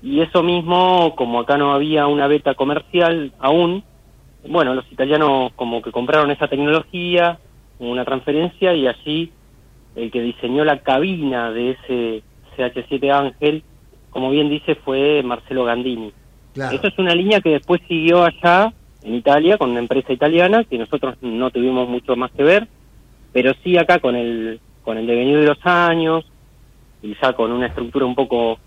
Y eso mismo como acá no había una beta comercial aún bueno los italianos como que compraron esa tecnología una transferencia y allí el que diseñó la cabina de ese CH7 Ángel, como bien dice, fue Marcelo Gandini. Claro. es una línea que después siguió allá en Italia con una empresa italiana que nosotros no tuvimos mucho más que ver, pero sí acá con el con el devenir de los años y ya con una estructura un poco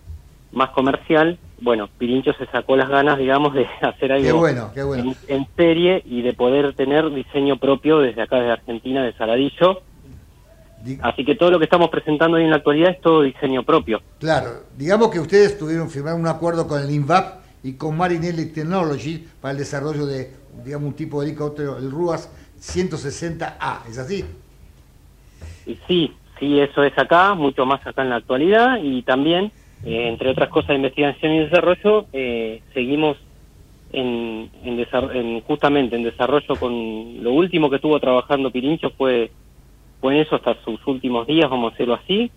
más comercial, bueno, Pirincho se sacó las ganas, digamos, de hacer algo En, serie y de poder tener diseño propio desde acá, desde Argentina, de Saladillo. Así que todo lo que estamos presentando hoy en la actualidad es todo diseño propio. Claro, digamos que ustedes tuvieron firmar un acuerdo con el INVAP y con Marinelli Technology para el desarrollo de, digamos, un tipo de helicóptero, el RUAS 160A, ¿es así? Sí, sí, eso es acá, mucho más acá en la actualidad y también eh, entre otras cosas investigación y desarrollo, eh, seguimos en, en, justamente en desarrollo con lo último que estuvo trabajando Pirincho fue, fue en eso hasta sus últimos días, vamos a decirlo así,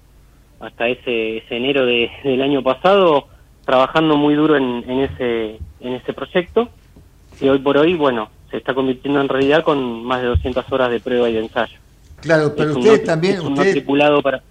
hasta ese, ese enero de, del año pasado, trabajando muy duro en, en, ese, en ese proyecto y hoy por hoy, bueno, se está convirtiendo en realidad con más de 200 horas de prueba y de ensayo. Claro, pero ustedes también... ustedes... tripulado para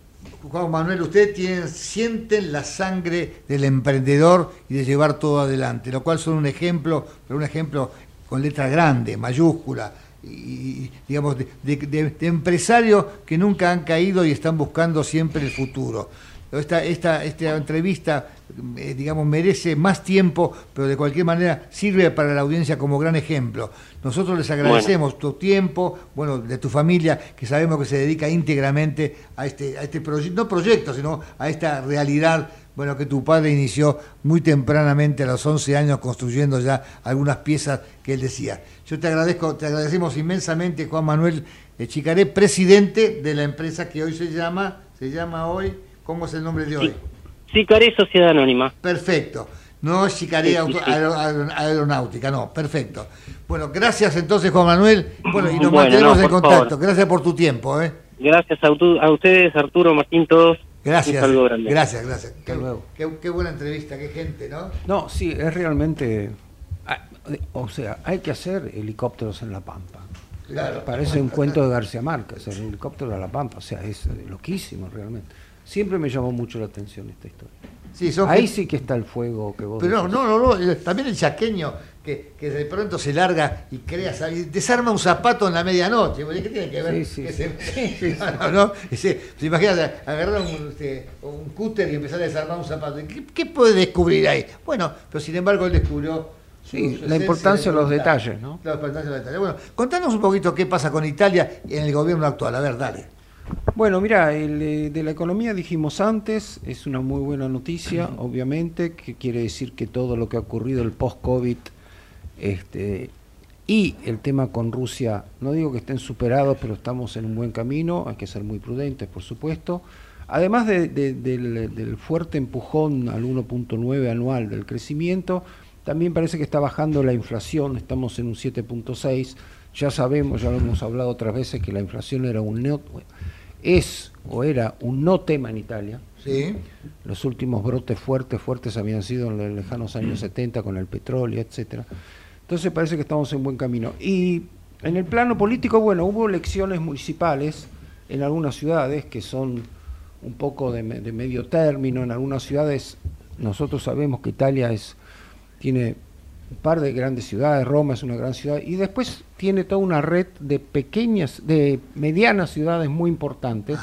Juan Manuel, ustedes sienten la sangre del emprendedor y de llevar todo adelante, lo cual son un ejemplo, pero un ejemplo con letra grande, mayúscula, y, digamos, de, de, empresarios que nunca han caído y están buscando siempre el futuro. Esta, esta, esta entrevista, eh, digamos, merece más tiempo, pero de cualquier manera sirve para la audiencia como gran ejemplo. Nosotros les agradecemos tu tiempo, bueno, de tu familia, que sabemos que se dedica íntegramente a este, a este proyecto, no proyecto, sino a esta realidad, bueno, que tu padre inició muy tempranamente a los 11 años construyendo ya algunas piezas que él decía. Yo te agradezco, te agradecemos inmensamente, Juan Manuel Chicaré, presidente de la empresa que hoy se llama, se llama hoy ¿Cómo es el nombre de hoy? Sicaré Sociedad Anónima. Perfecto. No Sicaré Aeronáutica, no, perfecto. Bueno, gracias entonces Juan Manuel. Bueno, y nos mantenemos en contacto. Gracias por tu tiempo. ¿eh? Gracias a, a, ustedes, Arturo, Martín, todos. Gracias. Gracias, gracias. Qué, qué, buena entrevista, qué gente, ¿no? No, sí, es realmente... Ah, O sea, hay que hacer helicópteros en La Pampa. Claro. Parece un cuento de García Márquez, el helicóptero a La Pampa. O sea, es loquísimo realmente. Siempre me llamó mucho la atención esta historia. Sí, Ahí sí que está el fuego que vos Pero decís. no, no, no, el- también el chaqueño que, que de pronto se larga y crea, y desarma un zapato en la medianoche. ¿Qué tiene que ver? Sí, sí, Que sí. se- no, no, no. Ese- se imagina agarrar un, este, un cúter y empezar a desarmar un zapato. ¿Qué, qué puede descubrir ahí? Bueno, pero sin embargo él descubrió. su- Sí, su la importancia de los detalles, ¿no? La importancia de los detalles. Bueno, contanos un poquito qué pasa con Italia en el gobierno actual. A ver, dale. Bueno, mira, el, eh, de la economía dijimos antes, es una muy buena noticia, obviamente, que quiere decir que todo lo que ha ocurrido el post-COVID este, y el tema con Rusia, no digo que estén superados, pero estamos en un buen camino, hay que ser muy prudentes, por supuesto. Además de- de- del, del fuerte empujón al 1.9 anual del crecimiento, también parece que está bajando la inflación, estamos en un 7.6, ya sabemos, ya lo hemos hablado otras veces, que la inflación era un no, es o era un no tema en Italia. Sí. Los últimos brotes fuertes, fuertes habían sido en los lejanos años 70 con el petróleo, etcétera. Entonces parece que estamos en buen camino. Y en el plano político, bueno, hubo elecciones municipales en algunas ciudades que son un poco de, de medio término. En algunas ciudades, nosotros sabemos que Italia es, tiene un par de grandes ciudades, Roma es una gran ciudad, y después tiene toda una red de pequeñas, de medianas ciudades muy importantes,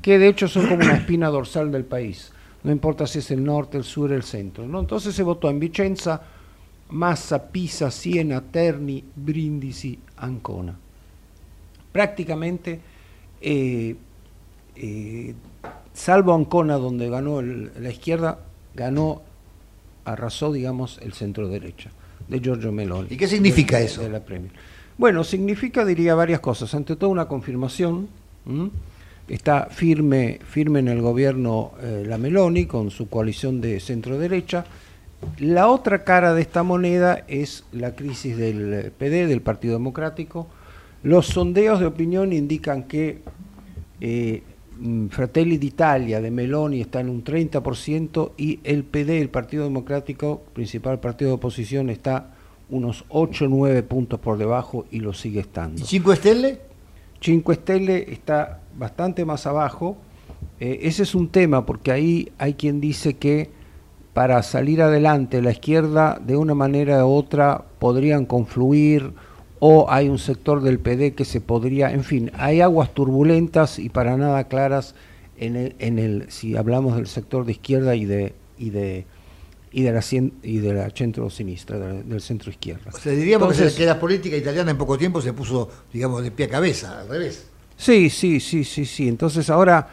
que de hecho son como una espina dorsal del país. No importa si es el norte, el sur, el centro. ¿no? Entonces se votó en Vicenza, Massa, Pisa, Siena, Terni, Brindisi, Ancona. Prácticamente, eh, eh, salvo Ancona, donde ganó el- la izquierda, ganó, arrasó, digamos, el centro derecha de Giorgio Meloni. ¿Y qué significa de- eso? de la Premier. Bueno, significa, diría, varias cosas. Ante todo, una confirmación. ¿m? Está firme, firme en el gobierno eh, la Meloni con su coalición de centro derecha. La otra cara de esta moneda es la crisis del eh, PD, del Partido Democrático. Los sondeos de opinión indican que eh, Fratelli d'Italia de Meloni está en un 30% y el PD, el Partido Democrático, principal partido de oposición, está unos 8 o 9 puntos por debajo y lo sigue estando. ¿Y Cinco Stelle? Cinque Stelle está bastante más abajo. Eh, ese es un tema porque ahí hay quien dice que para salir adelante la izquierda de una manera u otra podrían confluir o hay un sector del PD que se podría, en fin, hay aguas turbulentas y para nada claras en el, en el si hablamos del sector de izquierda y de y de y de la cien- y de la centro sinistra, del, del centro izquierda. O sea, diríamos Entonces- que la política italiana en poco tiempo se puso, digamos, de pie a cabeza, al revés. Sí, sí, sí, sí, sí. Entonces ahora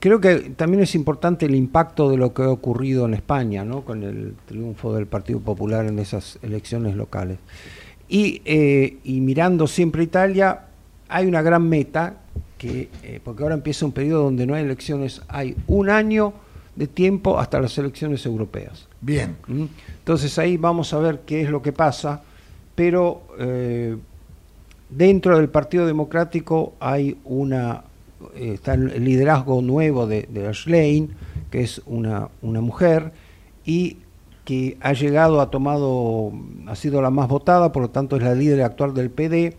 creo que también es importante el impacto de lo que ha ocurrido en España, ¿no? Con el triunfo del Partido Popular en esas elecciones locales. Y, eh, y mirando siempre Italia, hay una gran meta, que, eh, porque ahora empieza un periodo donde no hay elecciones, hay un año de tiempo hasta las elecciones europeas. Bien. ¿Mm? Entonces ahí vamos a ver qué es lo que pasa, pero eh, dentro del Partido Democrático hay una eh, está el liderazgo nuevo de, de Ashlein, que es una, una mujer, y que ha llegado, ha tomado, ha sido la más votada, por lo tanto es la líder actual del PD,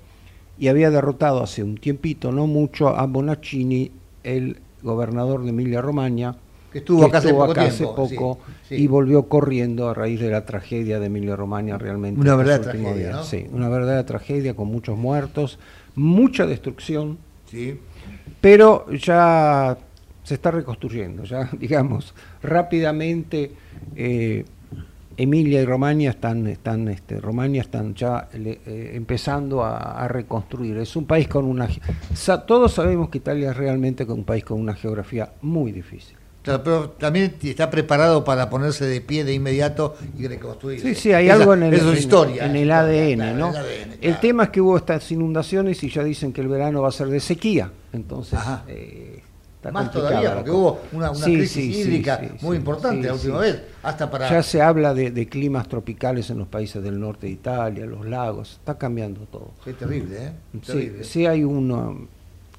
y había derrotado hace un tiempito, no mucho, a Bonaccini, el gobernador de Emilia Romagna, Que estuvo acá hace poco acá hace tiempo, sí, poco sí. y volvió corriendo a raíz de la tragedia de Emilia Romagna realmente. Una verdadera tragedia. Sí, una verdadera tragedia con muchos muertos, mucha destrucción, Sí. pero ya se está reconstruyendo, ya digamos, rápidamente eh, Emilia y Romagna están, están, este, Romagna están ya le- eh, empezando a, a reconstruir. Es un país con una, sa- todos sabemos que Italia es realmente un país con una geografía muy difícil. Pero también está preparado para ponerse de pie de inmediato y reconstruirse. Sí, sí, hay Esa- algo en el, en- historia. en el ADN, claro, ¿no? el ADN, El claro. tema es que hubo estas inundaciones y ya dicen que el verano va a ser de sequía, entonces eh, está Más todavía, porque hubo una, una Sí, crisis sí, hídrica sí, muy importante la última vez, hasta para... Ya se habla de, de climas tropicales en los países del norte de Italia, los lagos, está cambiando todo. Qué terrible, ¿eh? Sí, Terrible. sí hay uno,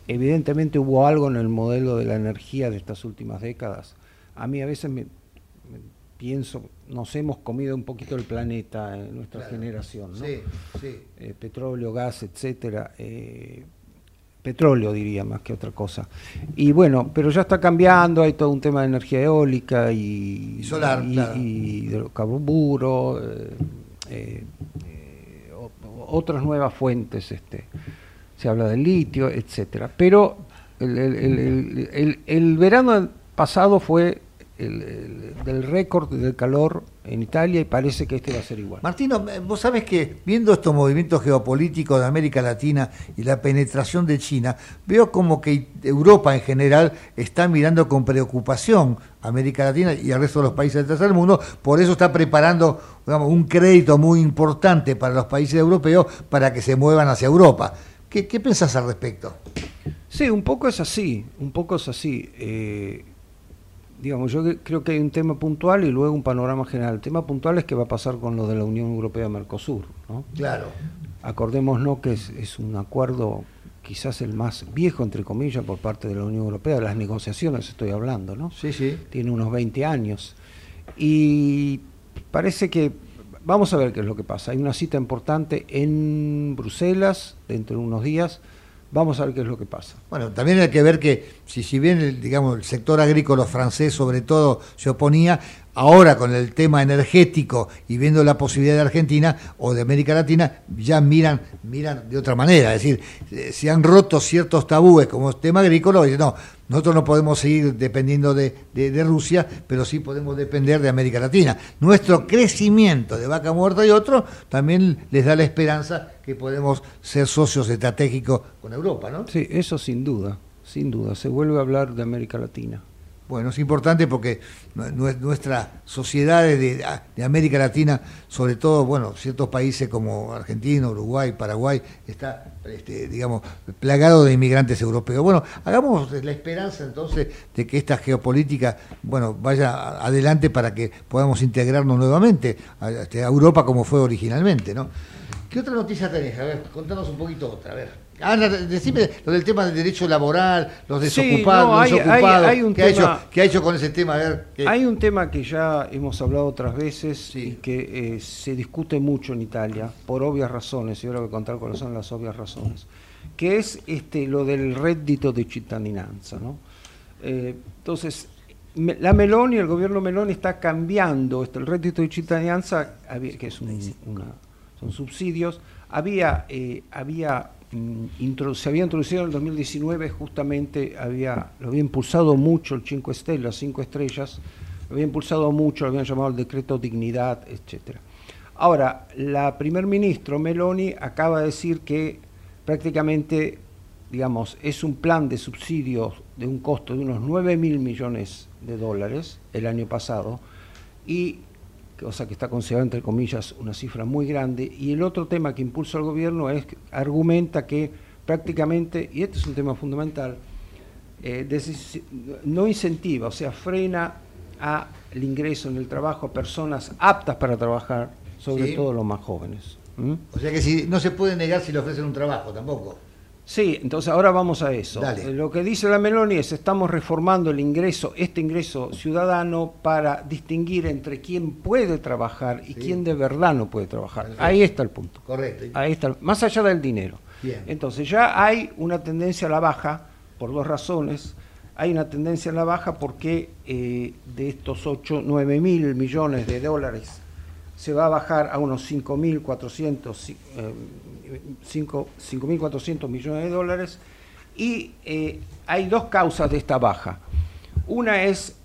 evidentemente hubo algo en el modelo de la energía de estas últimas décadas. A mí a veces me, me pienso, nos hemos comido un poquito el planeta en nuestra Claro. generación, ¿no? Sí, sí. Eh, petróleo, gas, etcétera. eh, petróleo diría más que otra cosa. Y bueno, pero ya está cambiando, hay todo un tema de energía eólica y, Y solar, y, claro. y hidrocarburos, eh, eh, otras nuevas fuentes, este, se habla del litio, etcétera. Pero el- el- el- el verano pasado fue el, el- del récord del calor en Italia y parece que este va a ser igual. Martino, eh, vos sabés que viendo estos movimientos geopolíticos de América Latina y la penetración de China, veo como que Europa en general está mirando con preocupación a América Latina y al resto de los países del tercer mundo, por eso está preparando digamos, un crédito muy importante para los países europeos para que se muevan hacia Europa. ¿Qué, qué pensás al respecto? Sí, un poco es así, un poco es así. Eh, digamos, yo creo que hay un tema puntual y luego un panorama general. El tema puntual es qué va a pasar con lo de la Unión Europea-Mercosur, ¿no? Claro. Acordémonos que es, es un acuerdo quizás el más viejo, entre comillas, por parte de la Unión Europea, de las negociaciones estoy hablando, ¿no? Sí, sí. Tiene unos 20 años. Y parece que, vamos a ver qué es lo que pasa. Hay una cita importante en Bruselas dentro de unos días. Vamos a ver qué es lo que pasa. Bueno, también hay que ver que si, si bien el, digamos, el sector agrícola francés sobre todo se oponía, ahora con el tema energético y viendo la posibilidad de Argentina o de América Latina, ya miran, miran de otra manera. Es decir, eh, se han roto ciertos tabúes como el tema agrícola, y no, nosotros no podemos seguir dependiendo de, Rusia, pero sí podemos depender de América Latina. Nuestro crecimiento de vaca muerta y otro también les da la esperanza que podemos ser socios estratégicos con Europa, ¿no? Sí, eso sin duda, sin duda. Se vuelve a hablar de América Latina. Bueno, es importante porque nu- nuestras sociedades de, de América Latina, sobre todo, bueno, ciertos países como Argentina, Uruguay, Paraguay, está, este, digamos, plagado de inmigrantes europeos. Bueno, hagamos la esperanza entonces de que esta geopolítica, bueno, vaya adelante para que podamos integrarnos nuevamente a, este, a Europa como fue originalmente, ¿no? ¿Qué otra noticia tenés? A ver, contanos un poquito otra, a ver. Ah, no, decime lo del tema del derecho laboral, los Sí, desocupados, no, hay- los desocupados. hay- hay un ¿Qué, ha tema- hecho, qué ha hecho con ese tema? A ver, ¿qué? Hay un tema que ya hemos hablado otras veces y que eh, se discute mucho en Italia, por obvias razones, y ahora voy a contar cuáles son las obvias razones, que es este lo del reddito de cittadinanza. ¿no? Eh, entonces, la Meloni, el gobierno Meloni está cambiando esto, el reddito de cittadinanza, que es un- una, son subsidios, había, eh, había se había introducido en el 2019 justamente, había, lo había impulsado mucho el 5 Estrellas, 5 estrellas, lo había impulsado mucho, lo habían llamado el decreto dignidad, etcétera. Ahora, la primer ministro Meloni acaba de decir que prácticamente, digamos, es un plan de subsidios de un costo de unos 9 mil millones de dólares el año pasado y cosa que está considerada entre comillas una cifra muy grande y el otro tema que impulsa el gobierno es que argumenta que prácticamente y este es un tema fundamental eh, no incentiva o sea frena a el ingreso en el trabajo a personas aptas para trabajar sobre Sí. todo los más jóvenes ¿Mm? O sea que si, no se puede negar si le ofrecen un trabajo tampoco. Sí, entonces ahora vamos a eso. Dale. Lo que dice la Meloni es estamos reformando el ingreso, este ingreso ciudadano para distinguir entre quién puede trabajar y quién de verdad no puede trabajar. Perfecto. Ahí está el punto. Correcto. Ahí está, más allá del dinero. Bien. Entonces ya hay una tendencia a la baja por dos razones. Hay una tendencia a la baja porque eh, de estos 8, 9 mil millones de dólares se va a bajar a unos 5.400 ci- eh, 5.400 millones de dólares y eh, hay dos causas de esta baja. Una es,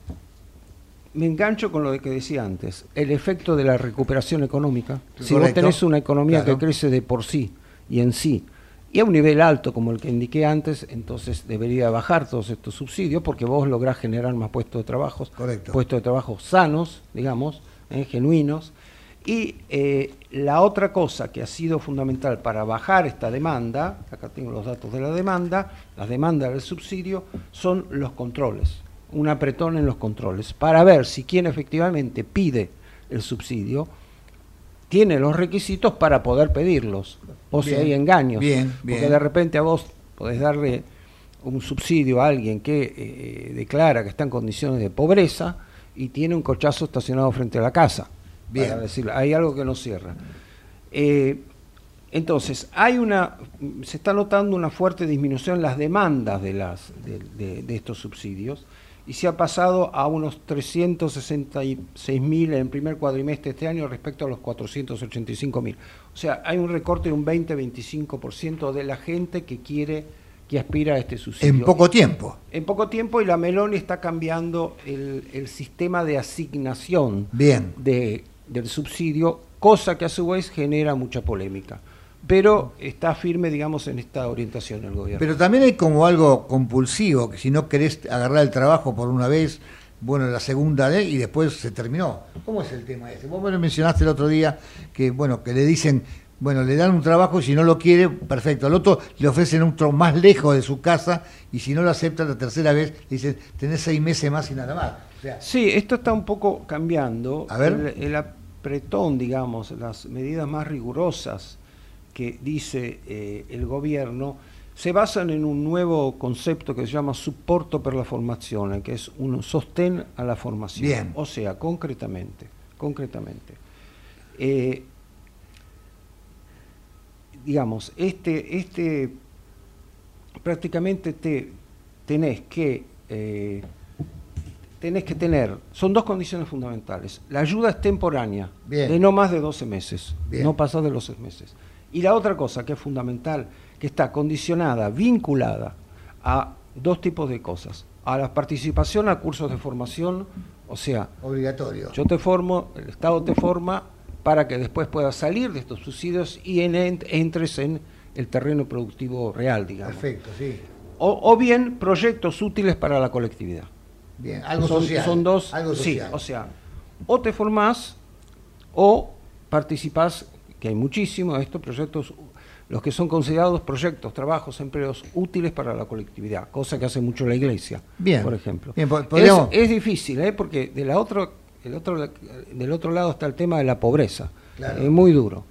me engancho con lo de que decía antes, el efecto de la recuperación económica. Si vos Correcto. tenés una economía Claro. que crece de por sí y en sí, y a un nivel alto como el que indiqué antes, entonces debería bajar todos estos subsidios porque vos lográs generar más puestos de trabajo, Correcto. puestos de trabajo sanos, digamos, eh, genuinos. Y eh, la otra cosa que ha sido fundamental para bajar esta demanda, acá tengo los datos de la demanda, las demandas del subsidio, son los controles, un apretón en los controles, para ver si quien efectivamente pide el subsidio tiene los requisitos para poder pedirlos, o si hay engaños. bien, Porque de repente a vos podés darle un subsidio a alguien que eh, declara que está en condiciones de pobreza y tiene un cochazo estacionado frente a la casa. Bien. Para decirlo. Hay algo que no cierra. Eh, entonces, hay una, se está notando una fuerte disminución en las demandas de, las, de, estos subsidios y se ha pasado a unos 366.000 en el primer cuadrimestre de este año respecto a los 485.000. O sea, hay un recorte de un 20-25% de la gente que quiere, que aspira a este subsidio. En poco tiempo. En poco tiempo y la Meloni está cambiando el, el sistema de asignación Bien. De, del subsidio, cosa que a su vez genera mucha polémica pero está firme, digamos, en esta orientación el gobierno. Pero también hay como algo compulsivo, que si no querés agarrar el trabajo por una vez, bueno, la segunda vez y después se terminó. ¿Cómo es el tema ese? Vos me lo mencionaste el otro día, que bueno, que le dicen, bueno, le dan un trabajo y si no lo quiere, perfecto. Al otro le ofrecen un trabajo más lejos de su casa y si no lo acepta la tercera vez, le dicen, tenés seis meses más y nada más. sí, esto está un poco cambiando. A ver. el apretón, digamos, las medidas más rigurosas que dice eh, el gobierno se basan en un nuevo concepto que se llama supporto per la formazione, que es un sostén a la formación. O sea, concretamente, concretamente. Eh, digamos, este, este prácticamente te tenés que eh, tenés que tener, son dos condiciones fundamentales. La ayuda es temporánea, de no más de 12 meses, no pasa de los 6 meses. Y la otra cosa que es fundamental, que está condicionada, vinculada a dos tipos de cosas. A la participación a cursos de formación, o sea, obligatorio. Yo te formo, el Estado te forma para que después puedas salir de estos subsidios y entres en el terreno productivo real, digamos. Perfecto, sí. O, bien proyectos útiles para la colectividad. Bien, algo son, social. Son dos, algo sí, o sea, o te formás o participás que hay muchísimos de estos proyectos, los que son considerados proyectos, trabajos, empleos útiles para la colectividad, cosa que hace mucho la Iglesia, bien, por ejemplo. Bien, es, difícil, ¿eh? porque de la otro, el otro, del otro lado está el tema de la pobreza, es muy duro.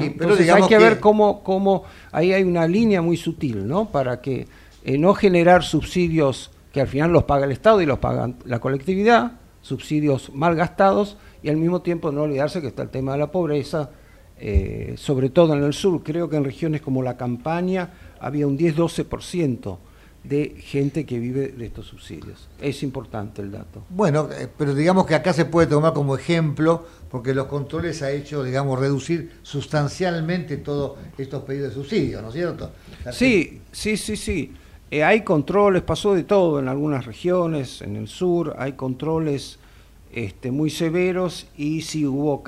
¿eh? pero hay que, ver cómo, cómo, ahí hay una línea muy sutil, ¿no? Para que eh, no generar subsidios que al final los paga el Estado y los paga la colectividad, subsidios mal gastados, y al mismo tiempo no olvidarse que está el tema de la pobreza, eh, sobre todo en el sur, creo que en regiones como la Campaña había un 10-12% de gente que vive de estos subsidios. Es importante el dato. Bueno, eh, pero digamos que acá se puede tomar como ejemplo, porque los controles ha hecho, digamos, reducir sustancialmente todos estos pedidos de subsidios, ¿no es cierto? Sí, sí, sí, sí. Eh, hay controles, pasó de todo en algunas regiones, en el sur, hay controles este, muy severos y si hubo,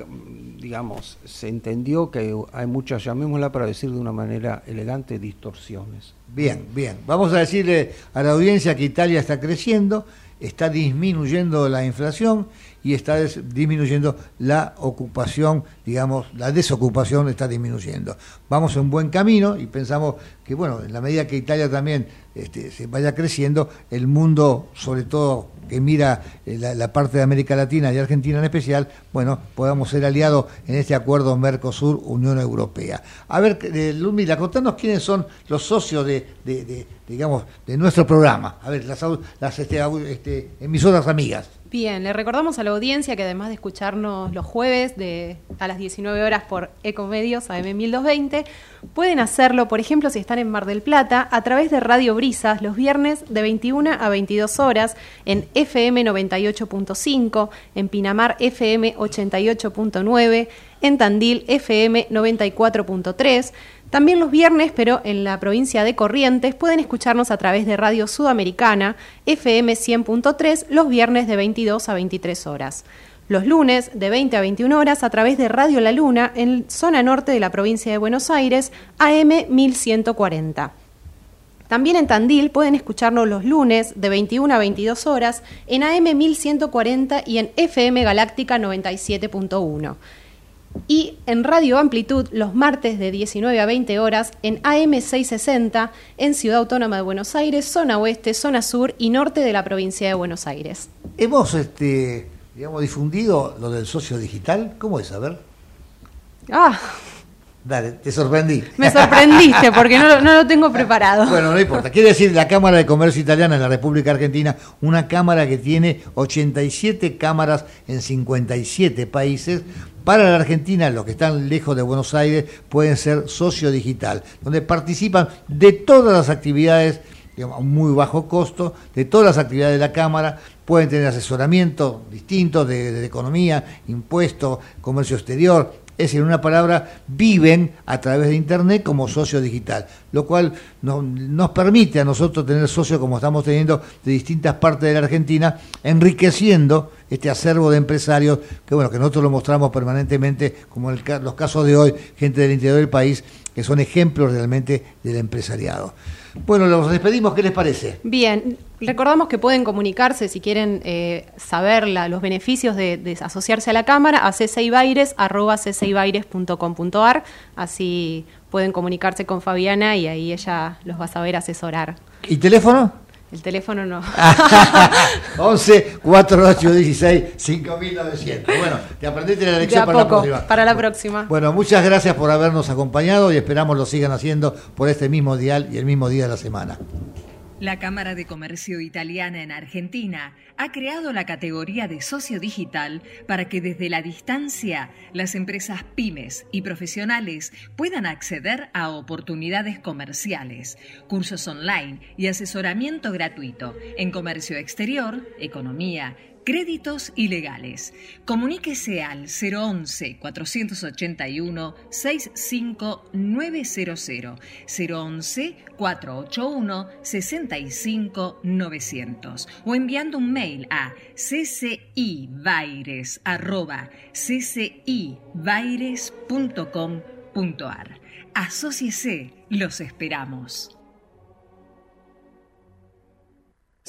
digamos, se entendió que hay muchas, llamémosla para decir de una manera elegante, distorsiones. Bien, bien. Vamos a decirle a la audiencia que Italia está creciendo, está disminuyendo la inflación y está disminuyendo la ocupación, digamos, la desocupación está disminuyendo. Vamos en buen camino y pensamos que, bueno, en la medida que Italia también este, se vaya creciendo, el mundo, sobre todo que mira eh, la, parte de América Latina y Argentina en especial, bueno, podamos ser aliados en este acuerdo Mercosur-Unión Europea. A ver, eh, Lumila, contanos quiénes son los socios de, digamos, de nuestro programa. A ver, las, las este, este, emisoras amigas. Bien, le recordamos a la audiencia que además de escucharnos los jueves de, a las 19 horas por Ecomedios AM 1220, pueden hacerlo, por ejemplo, si están en Mar del Plata, a través de Radio Brisas los viernes de 21 a 22 horas en FM 98.5, en Pinamar FM 88.9, en Tandil FM 94.3, también los viernes, pero en la provincia de Corrientes, pueden escucharnos a través de Radio Sudamericana, FM 100.3, los viernes de 22 a 23 horas. Los lunes, de 20 a 21 horas, a través de Radio La Luna, en zona norte de la provincia de Buenos Aires, AM 1140. También en Tandil pueden escucharnos los lunes de 21 a 22 horas en AM 1140 y en FM Galáctica 97.1 y en Radio Amplitud los martes de 19 a 20 horas en AM 660 en Ciudad Autónoma de Buenos Aires, zona oeste, zona sur y norte de la provincia de Buenos Aires. Hemos este, digamos, difundido lo del socio digital, ¿cómo es? A ver. Ah, Dale, te sorprendí. Me sorprendiste porque no, lo- no lo tengo preparado. Bueno, no importa. Quiere decir la Cámara de Comercio Italiana en la República Argentina, una cámara que tiene 87 cámaras en 57 países. Para la Argentina, los que están lejos de Buenos Aires pueden ser socio digital, donde participan de todas las actividades digamos, a muy bajo costo, de todas las actividades de la Cámara, pueden tener asesoramiento distintos de, de economía, impuestos, comercio exterior, es decir, en una palabra, viven a través de Internet como socio digital, lo cual no- nos permite a nosotros tener socios como estamos teniendo de distintas partes de la Argentina, enriqueciendo este acervo de empresarios que bueno que nosotros lo mostramos permanentemente, como en los casos de hoy, gente del interior del país, que son ejemplos realmente del empresariado. Bueno, los despedimos, ¿qué les parece? Bien, recordamos que pueden comunicarse si quieren eh, saber la- los beneficios de, de asociarse a la Cámara a cceibaires.com.ar, así pueden comunicarse con Fabiana y ahí ella los va a saber asesorar. ¿Y teléfono? El teléfono no. 11 48 16 5900. Bueno, te aprendiste la lección para la próxima. para la próxima. Bueno, muchas gracias por habernos acompañado y esperamos lo sigan haciendo por este mismo dial y el mismo día de la semana. La Cámara de Comercio Italiana en Argentina ha creado la categoría de socio digital para que desde la distancia las empresas pymes y profesionales puedan acceder a oportunidades comerciales, cursos online y asesoramiento gratuito en comercio exterior, economía, créditos y legales. Comuníquese al 011 481 65900 011 481 65 900 o enviando un mail a ccibaires arroba. Asociese, los esperamos.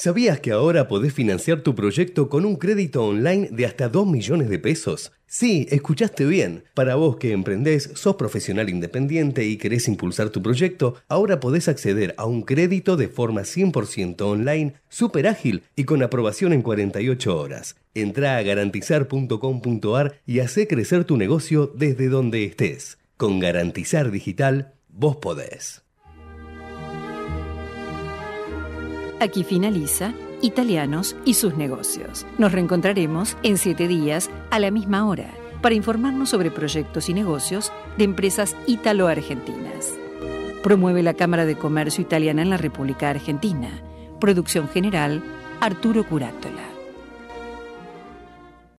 ¿Sabías que ahora podés financiar tu proyecto con un crédito online de hasta 2 millones de pesos? Sí, escuchaste bien. Para vos que emprendés, sos profesional independiente y querés impulsar tu proyecto, ahora podés acceder a un crédito de forma 100% online, súper ágil y con aprobación en 48 horas. Entrá a garantizar.com.ar y hacé crecer tu negocio desde donde estés. Con Garantizar Digital, vos podés. Aquí finaliza Italianos y sus negocios. Nos reencontraremos en siete días a la misma hora para informarnos sobre proyectos y negocios de empresas italo-argentinas. Promueve la Cámara de Comercio Italiana en la República Argentina. Producción general, Arturo Curátola.